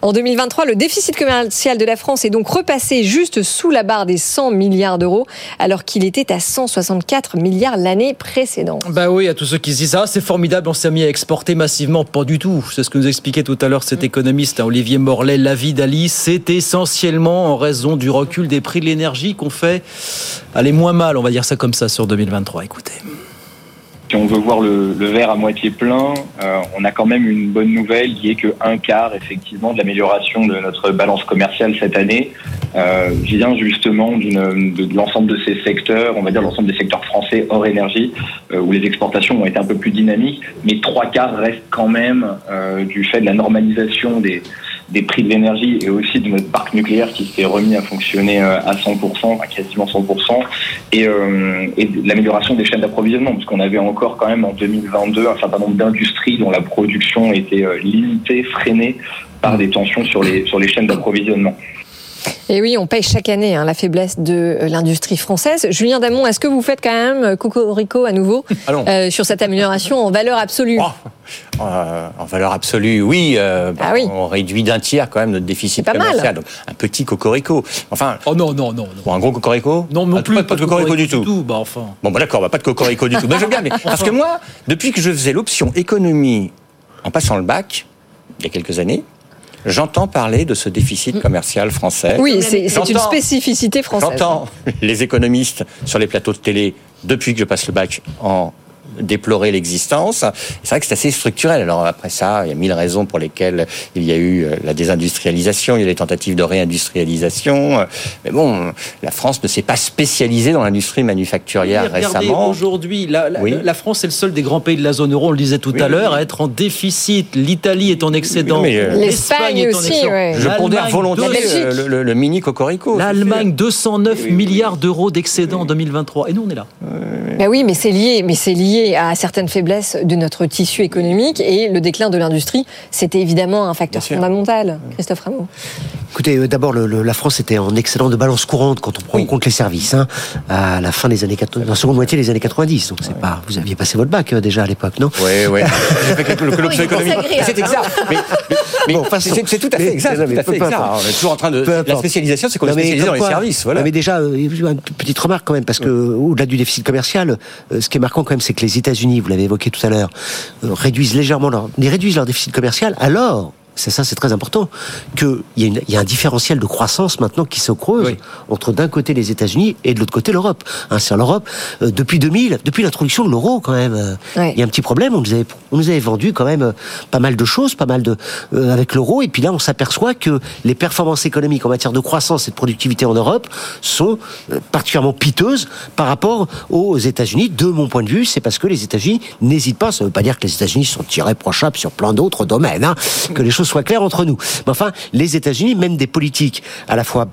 En 2023, le déficit commercial de la France est donc repassé juste sous la barre des 100 milliards d'euros, alors qu'il était à 164 milliards l'année précédente. Bah oui, à tous ceux qui se disent ah c'est formidable, on s'est mis à exporter massivement, pas du tout. C'est ce que nous expliquait tout à l'heure cet économiste hein, Olivier Morlet. La vie d'Alice, c'est essentiellement en raison du recul des prix de l'énergie qu'on fait aller moins mal, on va dire ça comme ça sur 2023. Écoutez. Si on veut voir le, le verre à moitié plein, euh, on a quand même une bonne nouvelle qui est que un quart effectivement de l'amélioration de notre balance commerciale cette année euh, vient justement d'une- de, l'ensemble de ces secteurs, on va dire l'ensemble des secteurs français hors énergie, euh, où les exportations ont été un peu plus dynamiques, mais trois quarts restent quand même euh, du fait de la normalisation des, des prix de l'énergie et aussi de notre parc nucléaire qui s'est remis à fonctionner euh, à 100%, à quasiment 100%, et, euh, et de l'amélioration des chaînes d'approvisionnement, parce qu'on avait encore quand même en 2022 un certain nombre d'industries dont la production était euh, limitée, freinée par des tensions sur les, sur les chaînes d'approvisionnement. Et oui, on paye chaque année hein, la faiblesse de euh, l'industrie française. Julien Damon, est-ce que vous faites quand même euh, cocorico à nouveau Allons. euh, sur cette amélioration en valeur absolue? Oh, euh, en valeur absolue, oui, euh, bah, Ah oui. on réduit d'un tiers quand même notre déficit mal. commercial. Donc, un petit cocorico. Enfin, Oh non, non, non. non. ou un gros cocorico Non, non Ah, plus. Pas, pas de cocorico du tout. Bah enfin. Bon, bah d'accord, bah, pas de cocorico du tout. Mais je veux bien, mais parce que moi, depuis que je faisais l'option économie en passant le bac, il y a quelques années, j'entends parler de ce déficit commercial français. Oui, c'est une J'entends- spécificité française. J'entends les économistes sur les plateaux de télé depuis que je passe le bac en déplorer l'existence. C'est vrai que c'est assez structurel. Alors après ça, il y a mille raisons pour lesquelles il y a eu euh, la désindustrialisation, il y a les tentatives de réindustrialisation. Mais bon, la France ne s'est pas spécialisée dans l'industrie manufacturière Regardez, récemment. aujourd'hui, la, la- Oui. la France est le seul des grands pays de la zone euro, on le disait tout Oui, à oui, l'heure, oui. à être en déficit. L'Italie est en excédent. Oui, euh, L'Espagne est en aussi, excédent. ouais. Je pondère volontiers le, le- le mini cocorico. L'Allemagne, 209 milliards d'euros d'excédent en 2023. Et nous, on est là. Ben oui, mais c'est lié, mais c'est lié à certaines faiblesses de notre tissu économique et le déclin de l'industrie, c'était évidemment un facteur fondamental. Christophe Rameau. Écoutez, euh, d'abord, le- le- la France était en excédent de balance courante quand on prend en compte les services, hein, à la fin des années 80, dans la seconde moitié des années 90. Donc c'est pas, vous aviez passé votre bac euh, déjà à l'époque, non? Oui, oui. J'ai fait le colloque sur l'économie. C'est exact. Mais, mais- mais Bon, passons. c'est c'est tout à fait exact. mais tout à fait exact. On est toujours en train de. La spécialisation, c'est qu'on est spécialisé dans les quoi- services. Voilà. Mais déjà, euh, une petite remarque quand même, parce que au-delà du déficit commercial, ce qui est marquant quand même, c'est que les États-Unis, vous l'avez évoqué tout à l'heure, euh, réduisent légèrement leur, réduisent leur déficit commercial. Alors, c'est ça, c'est très important, qu'il y, y a un différentiel de croissance maintenant qui se creuse Oui. entre d'un côté les États-Unis et de l'autre côté l'Europe. Hein, c'est l'Europe euh, depuis 2000, depuis l'introduction de l'euro quand même. euh. Il y a un petit problème. On nous avait, on nous avait vendu quand même euh, pas mal de choses, pas mal de euh, avec l'euro, et puis là on s'aperçoit que les performances économiques en matière de croissance et de productivité en Europe sont euh, particulièrement piteuses par rapport aux États-Unis. De mon point de vue, c'est parce que les États-Unis n'hésitent pas. Ça ne veut pas dire que les États-Unis sont irréprochables sur plein d'autres domaines. Hein, que les choses soient claires entre nous. Mais enfin, les États-Unis mènent des politiques à la fois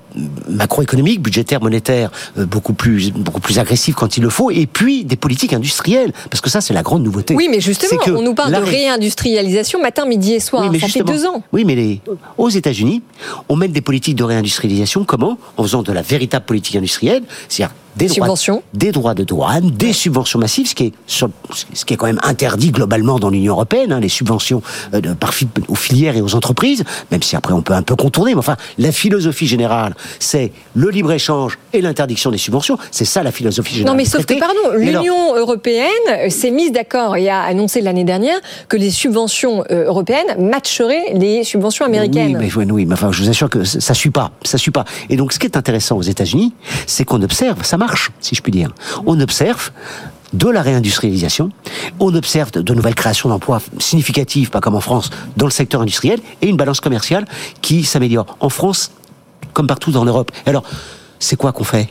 macroéconomiques, budgétaires, monétaires, euh, beaucoup plus beaucoup plus agressives quand il le faut, et puis des politiques industrielles, parce que ça c'est la grande nouveauté. Oui, mais C'est justement, que on nous parle de réindustrialisation matin, midi et soir. oui, mais Ça fait deux ans. Oui, mais les, aux États-Unis, on mène des politiques de réindustrialisation. Comment? En faisant de la véritable politique industrielle, c'est-à-dire des droits, Subventions. des droits de douane, des subventions massives, ce qui est ce qui est quand même interdit globalement dans l'Union européenne, hein, les subventions euh, de, par aux filières et aux entreprises, même si après on peut un peu contourner. Mais enfin, la philosophie générale, c'est le libre échange et l'interdiction des subventions. C'est ça la philosophie générale. Non, mais sauf que, pardon, alors- l'Union européenne euh, s'est mise d'accord et a annoncé l'année dernière que les subventions euh, européennes matcheraient les subventions américaines. Oui, mais, oui, mais enfin, je vous assure que ça ça suit pas, ça suit pas. Et donc, ce qui est intéressant aux États-Unis, c'est qu'on observe, ça marche, si je puis dire. On observe de la réindustrialisation, on observe de, nouvelles créations d'emplois significatives, pas comme en France, dans le secteur industriel, et une balance commerciale qui s'améliore. En France, comme partout dans l'Europe. Et Alors, c'est quoi qu'on fait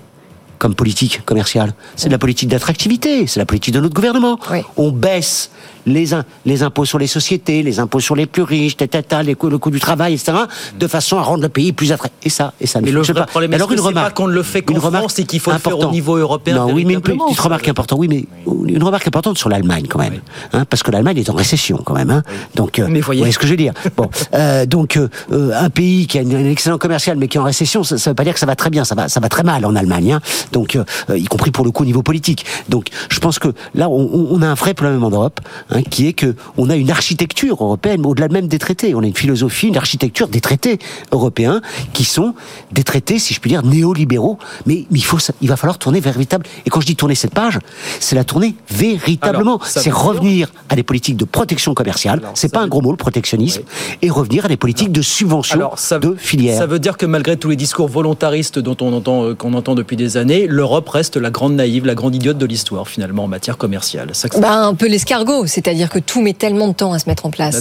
comme politique commerciale? C'est de la politique d'attractivité, c'est la politique de notre gouvernement. Oui. On baisse les, im- les impôts sur les sociétés, les impôts sur les plus riches, ta, ta, ta, les coûts- le coût du travail, etc., de façon à rendre le pays plus attractif. Et ça, et ça ne fonctionne pas. problème, Alors une que c'est remarque, pas qu'on ne le fait qu'en France et qu'il faut le faire au niveau européen Non, oui, mais une petite remarque importante, oui, mais une remarque importante sur l'Allemagne quand même, hein, parce que l'Allemagne est en récession quand même. Hein, donc, euh, Mais voyez. vous ce que je veux dire. Bon, euh, donc euh, un pays qui a un excellent commercial mais qui est en récession, ça, ça veut pas dire que ça va très bien, ça va, ça va très mal en Allemagne. Hein, donc, y compris pour le coup au niveau politique. Donc, je pense que là, on, on- on a un vrai problème en Europe, hein, qui est que on a une architecture européenne, au-delà même des traités. On a une philosophie, une architecture des traités européens qui sont des traités, si je puis dire, néolibéraux. Mais, il faut, il va falloir tourner vers véritable. Et quand je dis tourner cette page, c'est la tourner véritablement. C'est dire- revenir à des politiques de protection commerciale. C'est pas un gros mot, le protectionnisme, et revenir à des politiques de subvention Alors, ça, de filières. ça veut dire que malgré tous les discours volontaristes dont on entend, euh, qu'on entend depuis des années, l'Europe reste la grande naïve, la grande idiote de l'histoire finalement en matière commerciale. Ça que c'est- Bah, un peu l'escargot, c'est-à-dire que tout met tellement de temps à se mettre en place.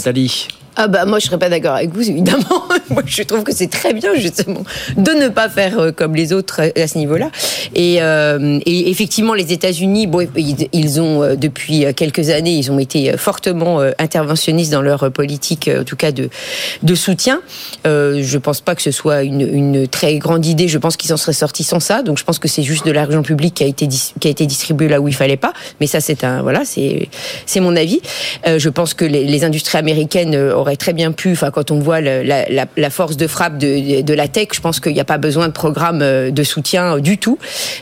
Ah bah moi je serais pas d'accord avec vous évidemment. moi je trouve que c'est très bien justement de ne pas faire euh, comme les autres euh, à ce niveau-là. Et, euh, et effectivement les États-Unis, bon, ils, ont euh, depuis quelques années, ils ont été fortement interventionnistes dans leur politique, en tout cas de de soutien. Euh, je pense pas que ce soit une, une très grande idée. Je pense qu'ils en seraient sortis sans ça. Donc je pense que c'est juste de l'argent public qui a été qui a été distribué là où il fallait pas. Mais ça c'est un voilà c'est c'est mon avis. Euh, je pense que les, les industries américaines euh, auraient très bien pu, enfin quand on voit la, force de frappe de, la tech, je pense qu'il n'y a pas besoin de programme euh, de soutien du tout.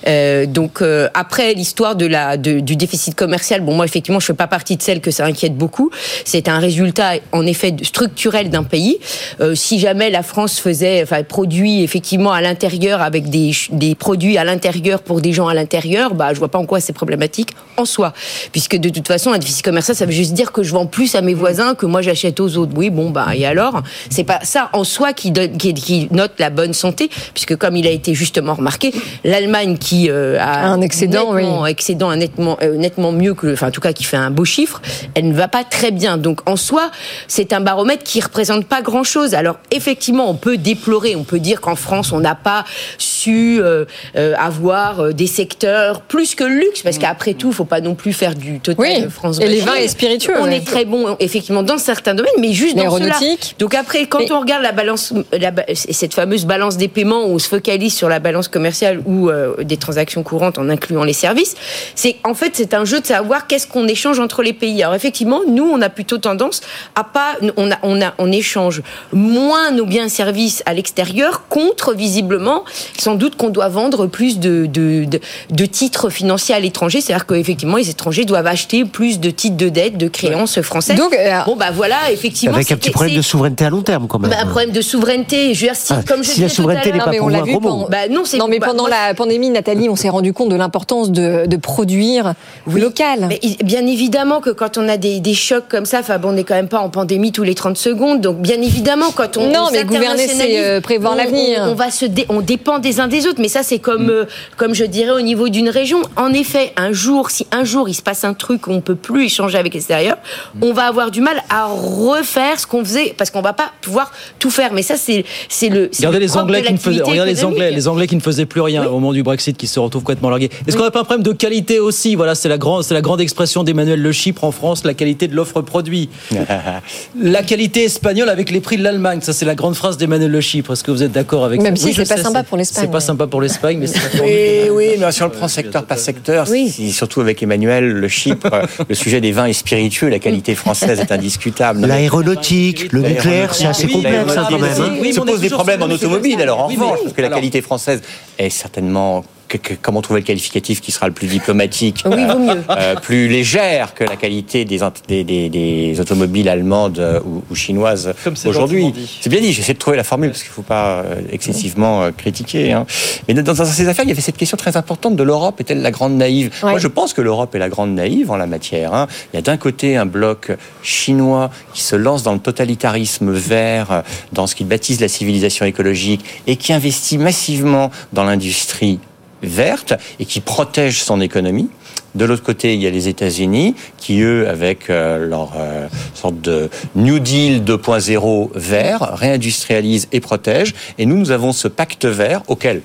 Euh, donc euh, après l'histoire du déficit commercial, bon moi effectivement je fais pas partie de celles que ça inquiète beaucoup. C'est un résultat en effet structurel d'un pays. Euh, si jamais la France faisait, enfin produit effectivement à l'intérieur avec des des produits à l'intérieur pour des gens à l'intérieur, bah je vois pas en quoi c'est problématique en soi, puisque de toute façon un déficit commercial ça veut juste dire que je vends plus à mes voisins que moi j'achète aux autres. Oui, bon, bah, et alors? C'est pas ça en soi qui, donne, qui, qui, note la bonne santé, puisque comme il a été justement remarqué, l'Allemagne qui euh, a un excédent, nettement, excédent un nettement, euh, nettement mieux que, enfin, en tout cas, qui fait un beau chiffre, elle ne va pas très bien. Donc, en soi, c'est un baromètre qui représente pas grand chose. Alors, effectivement, on peut déplorer, on peut dire qu'en France, on n'a pas su euh, euh, avoir des secteurs plus que le luxe, parce qu'après tout, faut pas non plus faire du total oui. France. Et les vins et spiritueux. On ouais. est très bon, effectivement, dans certains domaines, mais juste dans cela. Donc après, quand Mais- on regarde la balance, la, cette fameuse balance des paiements, où on se focalise sur la balance commerciale ou euh, des transactions courantes en incluant les services, c'est en fait c'est un jeu de savoir qu'est-ce qu'on échange entre les pays. Alors effectivement, nous on a plutôt tendance à pas, on a, on a, on échange moins nos biens et services à l'extérieur contre visiblement, sans doute qu'on doit vendre plus de, de, de, de titres financiers à l'étranger, c'est-à-dire qu'effectivement les étrangers doivent acheter plus de titres de dette, de créances françaises. Donc, euh, bon bah voilà, effectivement, Avec un petit problème de souveraineté à long terme, quand même. bah, un problème de souveraineté. Je veux dire, si, Ah, comme je si la disais tout souveraineté n'est pas pour vous l'a pendant. Bah, non, c'est- non, mais bah, pendant la pandémie, Nathalie, on s'est rendu compte de l'importance de, de produire local. Mais bien évidemment que quand on a des, des chocs comme ça, enfin bon, on n'est quand même pas en pandémie tous les 30 secondes, donc bien évidemment quand on Non, on mais gouverner, c'est, euh, prévoir l'avenir. On, on va se, dé- on dépend des uns des autres, mais ça c'est comme, euh, comme je dirais au niveau d'une région. En effet, un jour, si un jour il se passe un truc où on peut plus échanger avec l'extérieur, on va avoir du mal à refaire ce qu'on faisait parce qu'on va pas pouvoir tout faire. Mais ça c'est c'est le. c'est Regardez le les Anglais qui ne faisaient, regardez les Anglais, les Anglais qui ne faisaient plus rien au moment du Brexit, qui se retrouvent complètement largués. Est-ce qu'on n'a pas un problème de qualité aussi? Voilà, c'est la grande, c'est la grande expression d'Emmanuel Le Chypre en France, la qualité de l'offre produit. la qualité espagnole avec les prix de l'Allemagne, ça c'est la grande phrase d'Emmanuel Le Chypre. Est-ce que vous êtes d'accord avec Même ça? si Oui, c'est pas sympa pour l'Espagne. C'est pas sympa pour l'Espagne, mais c'est. Oui, oui, mais si on le prend secteur par secteur, si- surtout avec Emmanuel, le Chypre, le sujet des vins est spiritueux, la qualité française est indiscutable. Mais- L'aéronautique, le nucléaire, c'est assez complexe hein, quand même. hein. oui, se pose des problèmes en automobile, alors en ça. Revanche, parce que la qualité française est certainement que- que- comment trouver le qualificatif qui sera le plus diplomatique, Oui, vaut mieux. euh, plus légère que la qualité des, int- des, des- des automobiles allemandes euh, ou, ou chinoises aujourd'hui. C'est bien dit, j'essaie de trouver la formule parce qu'il ne faut pas euh, excessivement euh, critiquer. hein. Mais dans, dans ces affaires, il y avait cette question très importante de l'Europe est-elle la grande naïve? Ouais. Moi, je pense que l'Europe est la grande naïve en la matière. hein. Il y a d'un côté un bloc chinois qui se lance dans le totalitarisme vert, euh, dans ce qu'il baptise la civilisation écologique, et qui investit massivement dans l'industrie verte et qui protège son économie. De l'autre côté, il y a les États-Unis qui, eux, avec euh, leur euh, sorte de New Deal 2.0 vert, réindustrialisent et protègent. Et nous, nous avons ce pacte vert auquel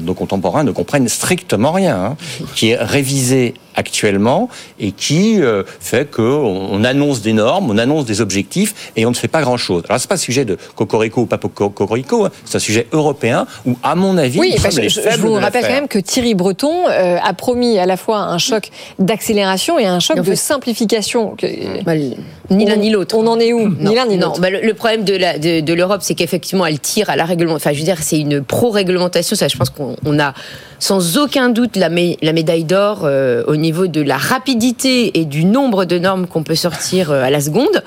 nos contemporains ne comprennent strictement rien, hein, qui est révisé actuellement et qui euh, fait qu'on on annonce des normes, on annonce des objectifs et on ne fait pas grand-chose. Alors c'est pas un sujet de cocorico ou pas co- cocorico, hein, c'est un sujet européen où, à mon avis, Oui, parce que les je, je vous rappelle quand même que Thierry Breton euh, a promis à la fois un choc d'accélération et un choc En de fait- simplification. Que- Bah, ni l'un ni l'autre. On en est où? Ni l'un ni l'autre. bah, le, le problème de la- de, de l'Europe, c'est qu'effectivement, elle tire à la réglementation. Enfin, je veux dire, c'est une pro-réglementation. Ça, je pense qu'on on a sans aucun doute la, mé- la médaille d'or euh, au niveau de la rapidité et du nombre de normes qu'on peut sortir euh, à la seconde.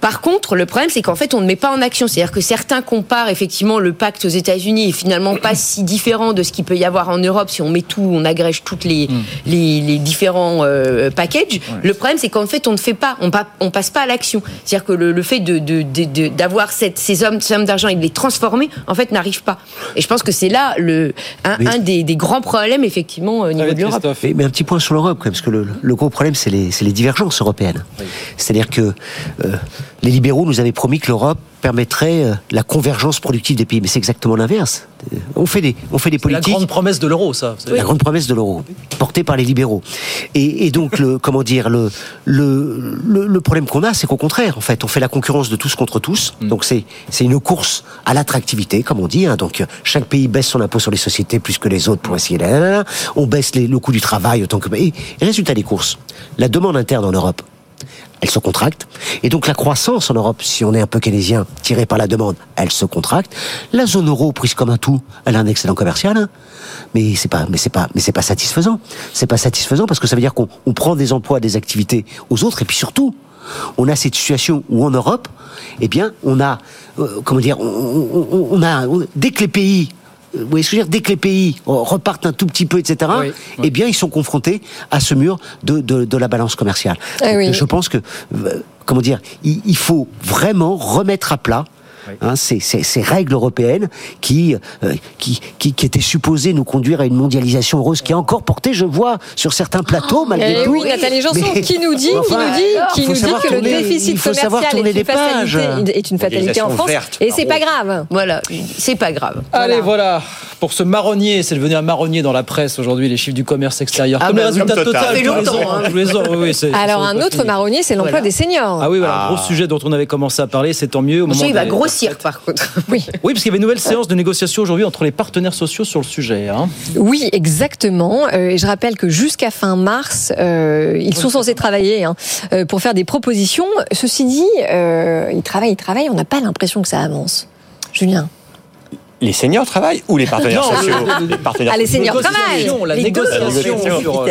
Par contre, le problème, c'est qu'en fait, on ne met pas en action. C'est-à-dire que certains comparent effectivement le pacte aux États-Unis est finalement pas si différent de ce qu'il peut y avoir en Europe si on met tout, on agrège toutes les, les, les différents euh, packages. Le problème, c'est qu'en fait, on ne fait pas, on, pa- on passe pas à l'action. C'est-à-dire que le, le fait de, de, de- de- d'avoir ces hommes, sommes d'argent et de les transformer, en fait, n'arrive pas. Et je pense que c'est là le, un, des, des grands problèmes, effectivement, au niveau de l'Europe. Mais, mais un petit point sur l'Europe, quand même, parce que le, le gros problème, c'est les, c'est les divergences européennes. C'est-à-dire que euh, les libéraux nous avaient promis que l'Europe permettrait euh, la convergence productive des pays, mais c'est exactement l'inverse. Euh, On fait des, on fait des C'est la politiques. grande promesse de l'euro, ça. La grande promesse de l'euro, portée par les libéraux. Et, et donc, le, comment dire, le, le, le, le problème qu'on a, c'est qu'au contraire, en fait, on fait la concurrence de tous contre tous. Donc, c'est, c'est une course à l'attractivité, comme on dit. Hein. Donc, chaque pays baisse son impôt sur les sociétés plus que les autres pour essayer. là, là, là. On baisse les- le coût du travail autant que. Et, et résultat des courses, la demande interne en Europe elle se contracte. Et donc la croissance en Europe, si on est un peu keynésien, tiré par la demande, elle se contracte. La zone euro, prise comme un tout, elle a un excédent commercial, hein. mais c'est pas, mais c'est pas, mais c'est pas satisfaisant. C'est pas satisfaisant parce que ça veut dire qu'on on prend des emplois, des activités aux autres, et puis surtout, on a cette situation où en Europe, eh bien, on a, euh, comment dire, on, on- a, dès que les pays vous voyez ce que je veux dire Dès que les pays euh, repartent un tout petit peu, etc., Oui, eh bien, ils sont confrontés à ce mur de, de, de la balance commerciale. Eh Donc, oui. Je pense que, euh, comment dire, il, il faut vraiment remettre à plat Hein, ces, ces, ces, règles européennes qui, euh, qui, qui, qui, étaient supposées nous conduire à une mondialisation heureuse, qui est encore portée, je vois, sur certains plateaux, malgré eh tout. Oui, Nathalie Janson, mais, qui nous dit, enfin, qui nous dit, qui nous dit que tourner, le déficit commercial est une, fatalité, est une fatalité en France, verte, et c'est pas grave. Voilà, c'est pas grave. Allez, voilà. Pour ce marronnier, c'est devenu un marronnier dans la presse aujourd'hui, les chiffres du commerce extérieur. Ah comme bah, les résultats comme total. Hein. Alors, un autre marronnier, c'est l'emploi voilà. des seniors. Ah oui, voilà, un gros sujet dont on avait commencé à parler, c'est tant mieux. Au moment il va des... par contre. Oui. Oui, parce qu'il y avait une nouvelle séance de négociation aujourd'hui entre les partenaires sociaux sur le sujet. Hein. Oui, exactement. Euh, et je rappelle que jusqu'à fin mars, euh, ils sont censés travailler hein, euh, pour faire des propositions. Ceci dit, euh, ils travaillent, ils travaillent. On n'a pas l'impression que ça avance. Julien. Les seniors travaillent ou les partenaires non, sociaux le, Les partenaires ah, les seniors travaillent. La les négociation, deux, sur,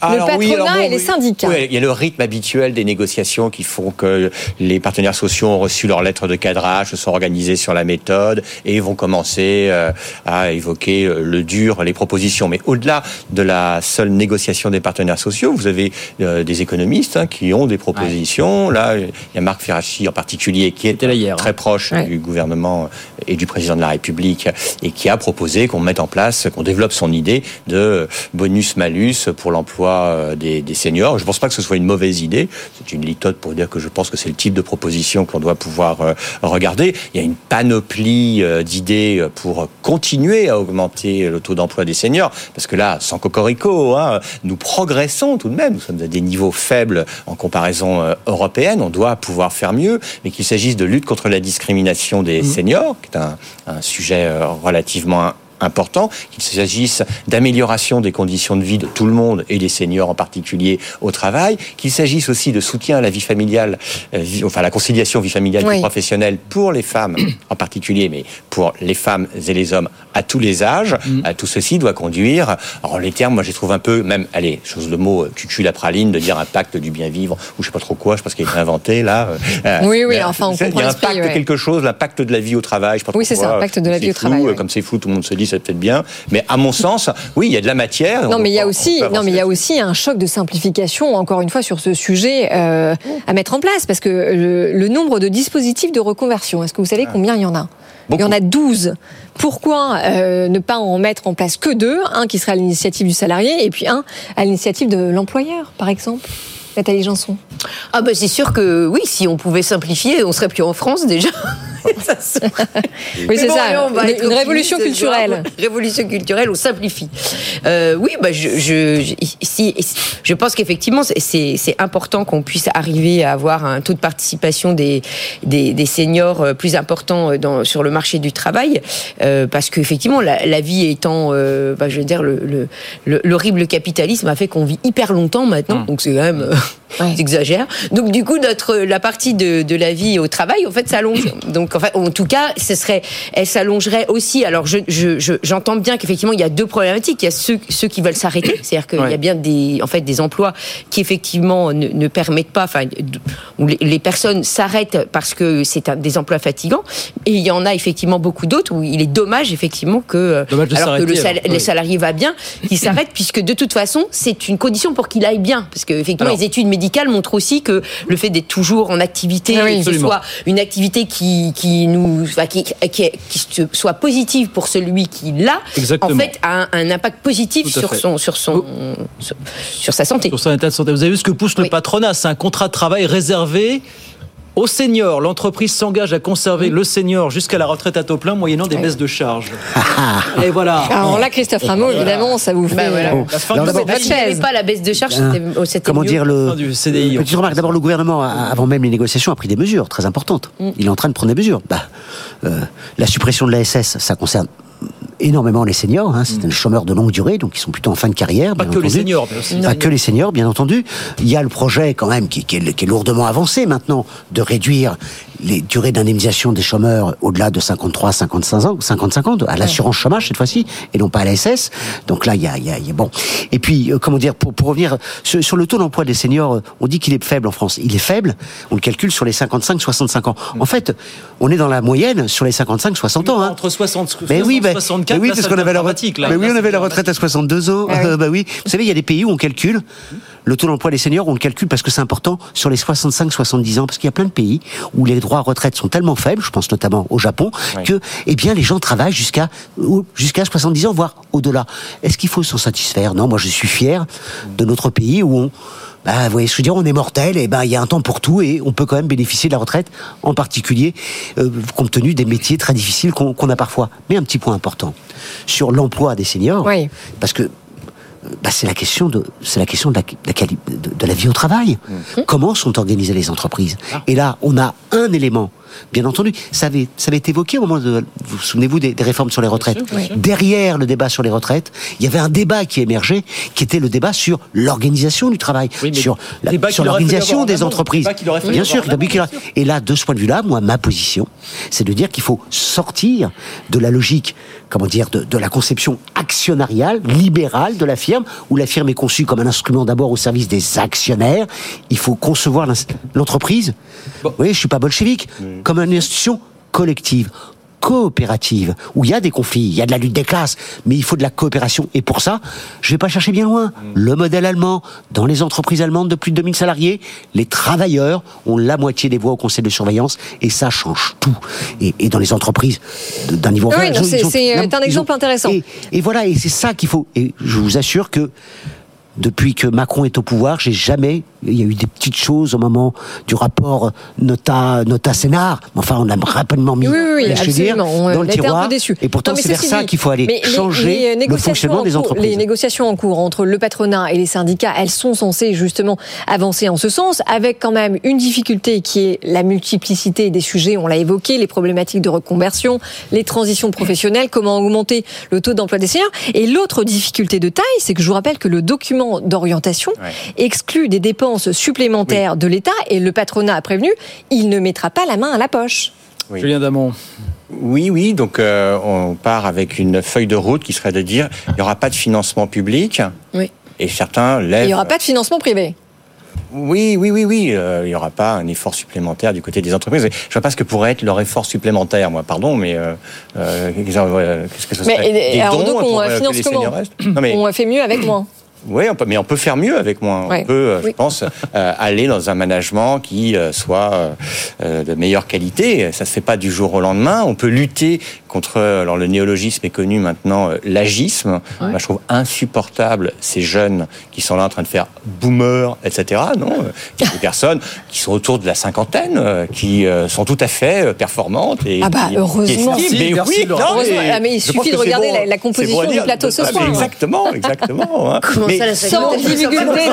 alors, le patronat oui, alors bon, et les syndicats. Oui, il y a le rythme habituel des négociations qui font que les partenaires sociaux ont reçu leur lettre de cadrage, se sont organisés sur la méthode et vont commencer euh, à évoquer le dur, les propositions. Mais au-delà de la seule négociation des partenaires sociaux, vous avez euh, des économistes hein, qui ont des propositions. Ouais. Là, il y a Marc Ferracci en particulier qui est hier, très hein. proche ouais. du gouvernement et du président de la République et qui a proposé qu'on mette en place, qu'on développe son idée de bonus-malus pour l'emploi des, des, seniors. Je ne pense pas que ce soit une mauvaise idée. C'est une litote pour dire que je pense que c'est le type de proposition que l'on doit pouvoir euh, regarder. Il y a une panoplie euh, d'idées pour continuer à augmenter le taux d'emploi des seniors. Parce que là, sans cocorico, hein, nous progressons tout de même. Nous sommes à des niveaux faibles en comparaison euh, européenne. On doit pouvoir faire mieux. Mais qu'il s'agisse de lutte contre la discrimination des mmh. seniors, qui est un, un sujet relativement important, qu'il s'agisse d'amélioration des conditions de vie de tout le monde et des seniors en particulier au travail, qu'il s'agisse aussi de soutien à la vie familiale, euh, enfin la conciliation vie familiale oui. et professionnelle pour les femmes en particulier, mais pour les femmes et les hommes à tous les âges. Mm. Euh, tout ceci doit conduire, alors les termes, moi je trouve un peu, même, allez, chose le mot euh, cucul la praline, de dire un pacte du bien vivre, ou je sais pas trop quoi, je pense qu'il est inventé là. Euh, oui, oui, enfin on comprend Il y a un pacte ouais. quelque chose, l'impact de la vie au travail, je sais pas Oui, c'est ça, un pacte de la vie au travail. Comme c'est flou, tout le monde se dit c'est peut-être bien, mais à mon sens, oui, il y a de la matière. Non, mais il y a aussi, non, mais il y a aussi un choc de simplification, encore une fois, sur ce sujet euh, à mettre en place, parce que le, le nombre de dispositifs de reconversion, est-ce que vous savez combien il y en a? Beaucoup. Il y en a 12. Pourquoi euh, ne pas en mettre en place que deux? Un qui serait à l'initiative du salarié et puis un à l'initiative de l'employeur, par exemple Nathalie Janson Ah ben c'est sûr que oui, si on pouvait simplifier, on serait plus en France déjà. oui, c'est bon, ça. On va une, une révolution culturelle. Révolution culturelle, on simplifie. Euh, oui, bah, je, je, si, je pense qu'effectivement, c'est important qu'on puisse arriver à avoir un taux de participation des, des, des seniors euh, plus important dans, sur le marché du travail, euh, parce qu'effectivement, la, la, vie étant, euh, bah, je veux dire, l'horrible le, le, le, capitalisme a fait qu'on vit hyper longtemps maintenant, mmh. donc c'est quand même. Ouais. J'exagère. Donc du coup, notre la partie de, de la vie au travail, en fait, s'allonge. Donc en fait, en tout cas, ce serait, elle s'allongerait aussi. Alors je j'entends je, bien qu'effectivement, il y a deux problématiques. Il y a ceux, ceux qui veulent s'arrêter, c'est-à-dire qu'il ouais. y a bien des en fait des emplois qui effectivement ne, ne permettent pas, enfin, où les, personnes s'arrêtent parce que c'est des emplois fatigants. Et il y en a effectivement beaucoup d'autres où il est dommage effectivement que dommage alors que le, alors, salarié va bien, qu'il s'arrête puisque de toute façon c'est une condition pour qu'il aille bien, parce que effectivement alors, les études médicales montre aussi que le fait d'être toujours en activité, Ah oui, que ce soit une activité qui, qui nous, enfin, qui, qui, qui, soit positive pour celui qui l'a, en fait, a un, un impact positif sur son, sur son, sur, sur, sa santé. Sur son état de santé. Vous avez vu ce que pousse oui. le patronat C'est un contrat de travail réservé aux seniors, l'entreprise s'engage à conserver le senior jusqu'à la retraite à taux plein, moyennant des baisses de charges. Et voilà. Alors là, Christophe Rameau, évidemment, ça vous fait. Bah voilà. oh. La fin de votre chaise. pas la baisse de charges, euh, c'était Comment mieux. dire le. Du CDI. Petite remarque. D'abord, le gouvernement, avant même les négociations, a pris des mesures très importantes. Mmh. Il est en train de prendre des mesures. Bah, euh, la suppression de l'ASS, ça concerne énormément les seniors. Hein. C'est mmh. des chômeurs de longue durée, donc ils sont plutôt en fin de carrière. Pas bien que entendu. les seniors, aussi. Pas que les seniors, bien entendu. Il y a le projet quand même qui, qui, est, qui est, lourdement avancé maintenant de réduire les durées d'indemnisation des chômeurs au-delà de 53, 55 ans, 55 ans, à l'assurance chômage cette fois-ci, et non pas à la SS. Donc là, il y a, il y a, il y a bon. Et puis, euh, comment dire, pour, pour revenir sur, sur le taux d'emploi des seniors, on dit qu'il est faible en France. Il est faible. On le calcule sur les 55, 65 ans. En fait, on est dans la moyenne sur les 55, 60 ans. Hein. Entre 60, mais 60 oui, bah, 64, mais oui, parce qu'on avait la retraite. Mais oui, on avait la retraite à 62 ans. Ah oui. Euh, bah oui. Vous savez, il y a des pays où on calcule le taux d'emploi des seniors, on le calcule parce que c'est important sur les 65-70 ans, parce qu'il y a plein de pays où les droits à retraite sont tellement faibles, je pense notamment au Japon, que eh bien les gens travaillent jusqu'à jusqu'à 70 ans, voire au-delà. Est-ce qu'il faut s'en satisfaire? Non, moi je suis fier de notre pays où on bah, vous voyez ce que je veux dire, on est mortel, et ben il y a un temps pour tout, et on peut quand même bénéficier de la retraite, en particulier euh, compte tenu des métiers très difficiles qu'on a parfois. Mais un petit point important sur l'emploi des seniors, parce que bah, c'est la question de c'est la question de la, de, de la vie au travail. Mmh. Comment sont organisées les entreprises? Ah. Et là, on a un élément Bien entendu, ça avait, ça avait été évoqué au moment de, vous, souvenez-vous des, réformes sur les retraites? Derrière le débat sur les retraites, il y avait un débat qui émergeait, qui était le débat sur l'organisation du travail, sur, sur l'organisation des entreprises. Bien sûr, et là, de ce point de vue-là, moi, ma position, c'est de dire qu'il faut sortir de la logique, comment dire, de, de la conception actionnariale, libérale de la firme, où la firme est conçue comme un instrument d'abord au service des actionnaires. Il faut concevoir l'entreprise. Vous voyez, je suis pas bolchevique comme une institution collective coopérative, où il y a des conflits, il y a de la lutte des classes, mais il faut de la coopération. Et pour ça, je vais pas chercher bien loin. Mm. Le modèle allemand, dans les entreprises allemandes de plus de 2000 salariés, les travailleurs ont la moitié des voix au conseil de surveillance, et ça change tout. Et, dans les entreprises d'un niveau... Oui, c'est un exemple intéressant. Et, et voilà, et c'est ça qu'il faut... Et je vous assure que depuis que Macron est au pouvoir, j'ai jamais il y a eu des petites choses au moment du rapport Nota, Nota Sénard. Enfin, on l'a rapidement mis oui, oui, oui, dire, dans le tiroir. Et pourtant, c'est vers ça qu'il faut aller changer le fonctionnement des entreprises. Les négociations en cours entre le patronat et les syndicats, elles sont censées justement avancer en ce sens, avec quand même une difficulté qui est la multiplicité des sujets. On l'a évoqué, les problématiques de reconversion, les transitions professionnelles, comment augmenter le taux d'emploi des seniors. Et l'autre difficulté de taille, c'est que je vous rappelle que le document d'orientation exclut des dépenses supplémentaires de l'État et le patronat a prévenu, il ne mettra pas la main à la poche. Julien Damon. Oui, oui. Donc, euh, on part avec une feuille de route qui serait de dire il n'y aura pas de financement public. Oui. Et certains lèvent. Il n'y aura pas de financement privé. Oui, oui, oui, oui. Euh, il n'y aura pas un effort supplémentaire du côté des entreprises. Je ne vois pas ce que pourrait être leur effort supplémentaire, moi. Pardon, mais euh, qu'est-ce que ce serait? mais, Des alors, donc, on finance comment? On a fait mieux avec moins. Oui, on peut, mais on peut faire mieux avec moins. On peut, euh, je pense, euh, aller dans un management qui euh, soit de meilleure qualité. Ça se fait pas du jour au lendemain. On peut lutter contre, alors le néologisme est connu maintenant, l'agisme. Moi, je trouve insupportable ces jeunes qui sont là en train de faire boomer, etc. Non, des personnes qui sont autour de la cinquantaine, qui sont tout à fait performantes et ah bah heureusement. mais oui, non, ah, mais, il suffit de regarder la, composition du plateau ce soir. Exactement, exactement. Hein. mais sans difficulté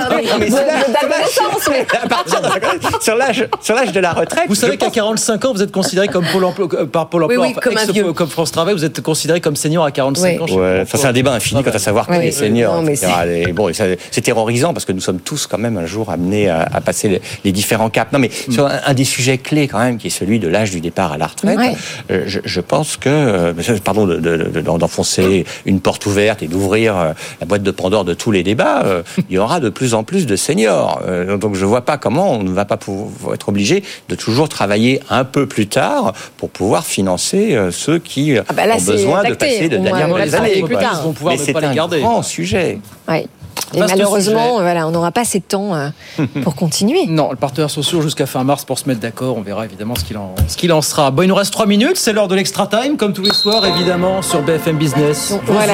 sur l'âge sur l'âge de la retraite. Vous savez qu'à 45 ans, vous êtes considéré comme Pôle emploi, euh, par Pôle emploi, comme, France Travail, vous êtes considéré comme senior à 45 ans. Ouais, ça c'est un débat infini quant à savoir qui est senior. Bon, c'est terrorisant parce que nous sommes tous quand même un jour amenés à, passer les, différents caps. Non, mais mm. sur un, des sujets clés quand même, qui est celui de l'âge du départ à la retraite, euh, je, pense que, euh, pardon, d'enfoncer une porte ouverte et d'ouvrir la boîte de Pandore de tous les débats, euh, il y aura de plus en plus de seniors. Euh, donc je ne vois pas comment on ne va pas pouvoir être obligé de toujours travailler un peu plus tard pour pouvoir financer euh, ceux qui ah bah ont besoin de passer de dernière les années. Mais c'est un grand sujet. Oui. Et malheureusement, voilà, on n'aura pas assez de temps euh, pour continuer. Non, le partenaire social jusqu'à fin mars pour se mettre d'accord. On verra évidemment ce qu'il en, ce qu'il en sera. Bon, il nous reste 3 minutes. C'est l'heure de l'extra time, comme tous les soirs, évidemment, sur BFM Business. voilà.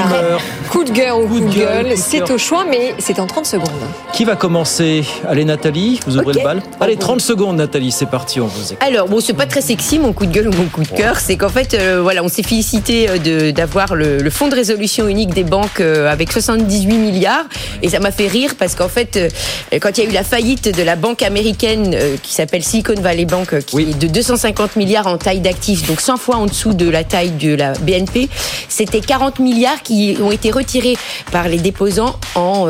Coup de gueule ou coup, de gueule, c'est au choix, mais c'est en 30 secondes. Qui va commencer? Allez, Nathalie, vous ouvrez le bal. Allez, 30 secondes, Nathalie, c'est parti, on vous écoute. Alors, bon, c'est pas très sexy, mon coup de gueule ou mon coup de cœur. C'est qu'en fait, euh, voilà, on s'est félicité euh, d'avoir le, le, fonds de résolution unique des banques avec 78 milliards. Et ça m'a fait rire parce qu'en fait, euh, quand il y a eu la faillite de la banque américaine euh, qui s'appelle Silicon Valley Bank, euh, qui est de 250 milliards en taille d'actifs, donc 100 fois en dessous de la taille de la BNP, c'était 40 milliards qui ont été retirés par les déposants en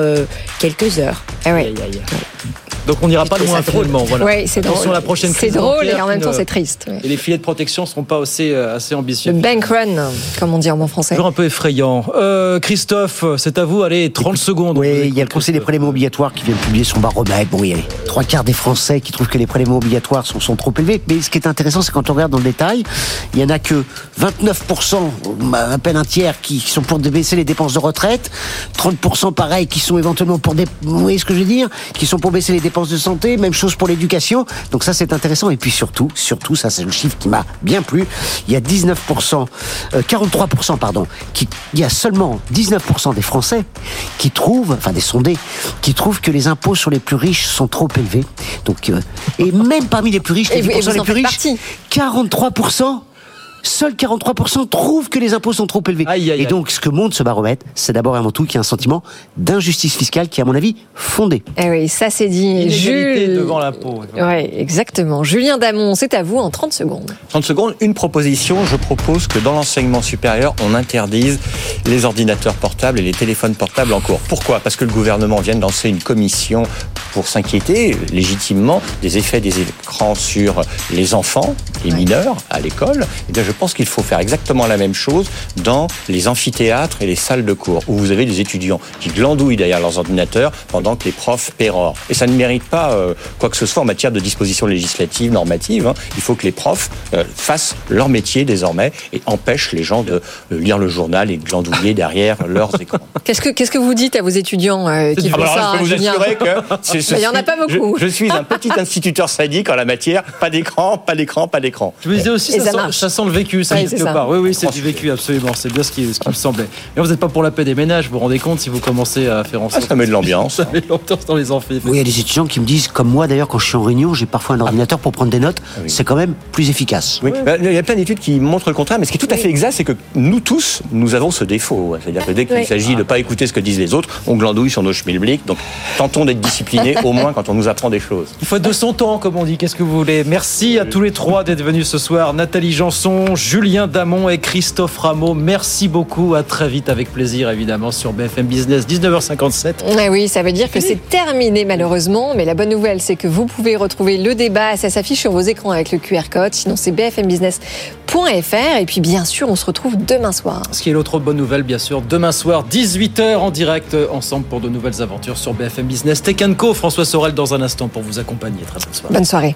quelques heures. Ah ouais. Donc on n'ira pas loin finalement. Voilà. Ouais, c'est drôle. la prochaine C'est drôle et en même temps c'est triste. ouais. Et les filets de protection ne seront pas assez, euh, assez ambitieux. Le bank run, comme on dit en bon français. Toujours un peu effrayant. Euh, Christophe, c'est à vous. Allez, 30 secondes. Oui, il y a le Conseil des prélèvements obligatoires qui vient de publier son baromètre. Bon, il y a les trois quarts des Français qui trouvent que les prélèvements obligatoires sont, sont trop élevés. Mais ce qui est intéressant, c'est quand on regarde dans le détail, il y en a que 29%, à peine un tiers, qui sont pour baisser les dépenses de retraite, 30% pareil, qui sont éventuellement pour des, vous voyez ce que je veux dire, qui sont pour baisser les dépenses de santé, même chose pour l'éducation. Donc ça, c'est intéressant. Et puis surtout, surtout, ça, c'est le chiffre qui m'a bien plu. Il y a 19%, euh, 43%, pardon, qui, il y a seulement 19% des Français qui trouvent, enfin des sondés, qui trouvent que les impôts sur les plus riches sont trop élevés. Donc, euh, et même parmi les plus riches, les Et vous- et 10% vous les plus riches, partie. 43%. Seuls 43% trouvent que les impôts sont trop élevés. et donc, ce que montre ce baromètre, c'est d'abord et avant tout qu'il y a un sentiment d'injustice fiscale qui est, à mon avis, fondé. Eh oui, ça c'est dit. Jules... devant l'impôt. Ouais, exactement. Julien Damon, c'est à vous en 30 secondes. 30 secondes, une proposition. Je propose que dans l'enseignement supérieur, on interdise les ordinateurs portables et les téléphones portables en cours. Pourquoi? Parce que le gouvernement vient de lancer une commission pour s'inquiéter légitimement des effets des écrans sur les enfants, les mineurs à l'école. Et bien, je pense qu'il faut faire exactement la même chose dans les amphithéâtres et les salles de cours où vous avez des étudiants qui glandouillent derrière leurs ordinateurs pendant que les profs pérorent. Et ça ne mérite pas euh, quoi que ce soit en matière de dispositions législatives, normatives. hein. Il faut que les profs euh, fassent leur métier désormais et empêchent les gens de lire le journal et de glandouiller derrière leurs écrans. Qu'est-ce que, qu'est-ce que vous dites à vos étudiants euh, qui font alors ça, je peux vous Julien assurer que Il y en a suis- pas beaucoup. Je, je suis un petit instituteur sadique en la matière. Pas d'écran, pas d'écran, pas d'écran. Je me disais aussi, ça, ça sent, ça sent le vécu, ça, Oui, quelque c'est ça. part. Oui, oui, c'est du vécu, absolument. C'est bien ce qui, ce qui me semblait. Mais vous n'êtes pas pour la paix des ménages, vous vous rendez compte si vous commencez à faire en sorte. Ah, ça met de l'ambiance. ça met de l'ambiance dans les amphis. Oui, il y a des étudiants qui me disent, comme moi d'ailleurs, quand je suis en réunion, j'ai parfois un ordinateur pour prendre des notes. C'est quand même plus efficace. Oui, bah, il y a plein d'études qui montrent le contraire, mais ce qui est tout à fait exact, c'est que nous tous, nous avons ce défaut. C'est-à-dire que dès qu'il Oui. s'agit de ne pas écouter ce que disent les autres, on glandouille sur nos schmilblick. Donc, tentons d'être disciplinés, au moins quand on nous apprend des choses. Il faut être de son temps, comme on dit. Qu'est-ce que vous voulez? Merci à tous les trois d'être venus ce soir. Nathalie Janson, Julien Damon et Christophe Rameau. Merci beaucoup. À très vite, avec plaisir, évidemment, sur BFM Business, 19h57. Eh oui, ça veut dire que c'est terminé malheureusement, mais la bonne nouvelle c'est que vous pouvez retrouver le débat, ça s'affiche sur vos écrans avec le QR code, sinon c'est bfmbusiness.fr et puis bien sûr on se retrouve demain soir. Ce qui est l'autre bonne nouvelle, bien sûr, demain soir, 18h en direct, euh, ensemble pour de nouvelles aventures sur BFM Business. Tech Co, François Sorel dans un instant pour vous accompagner. Très bonne soirée. Bonne soirée.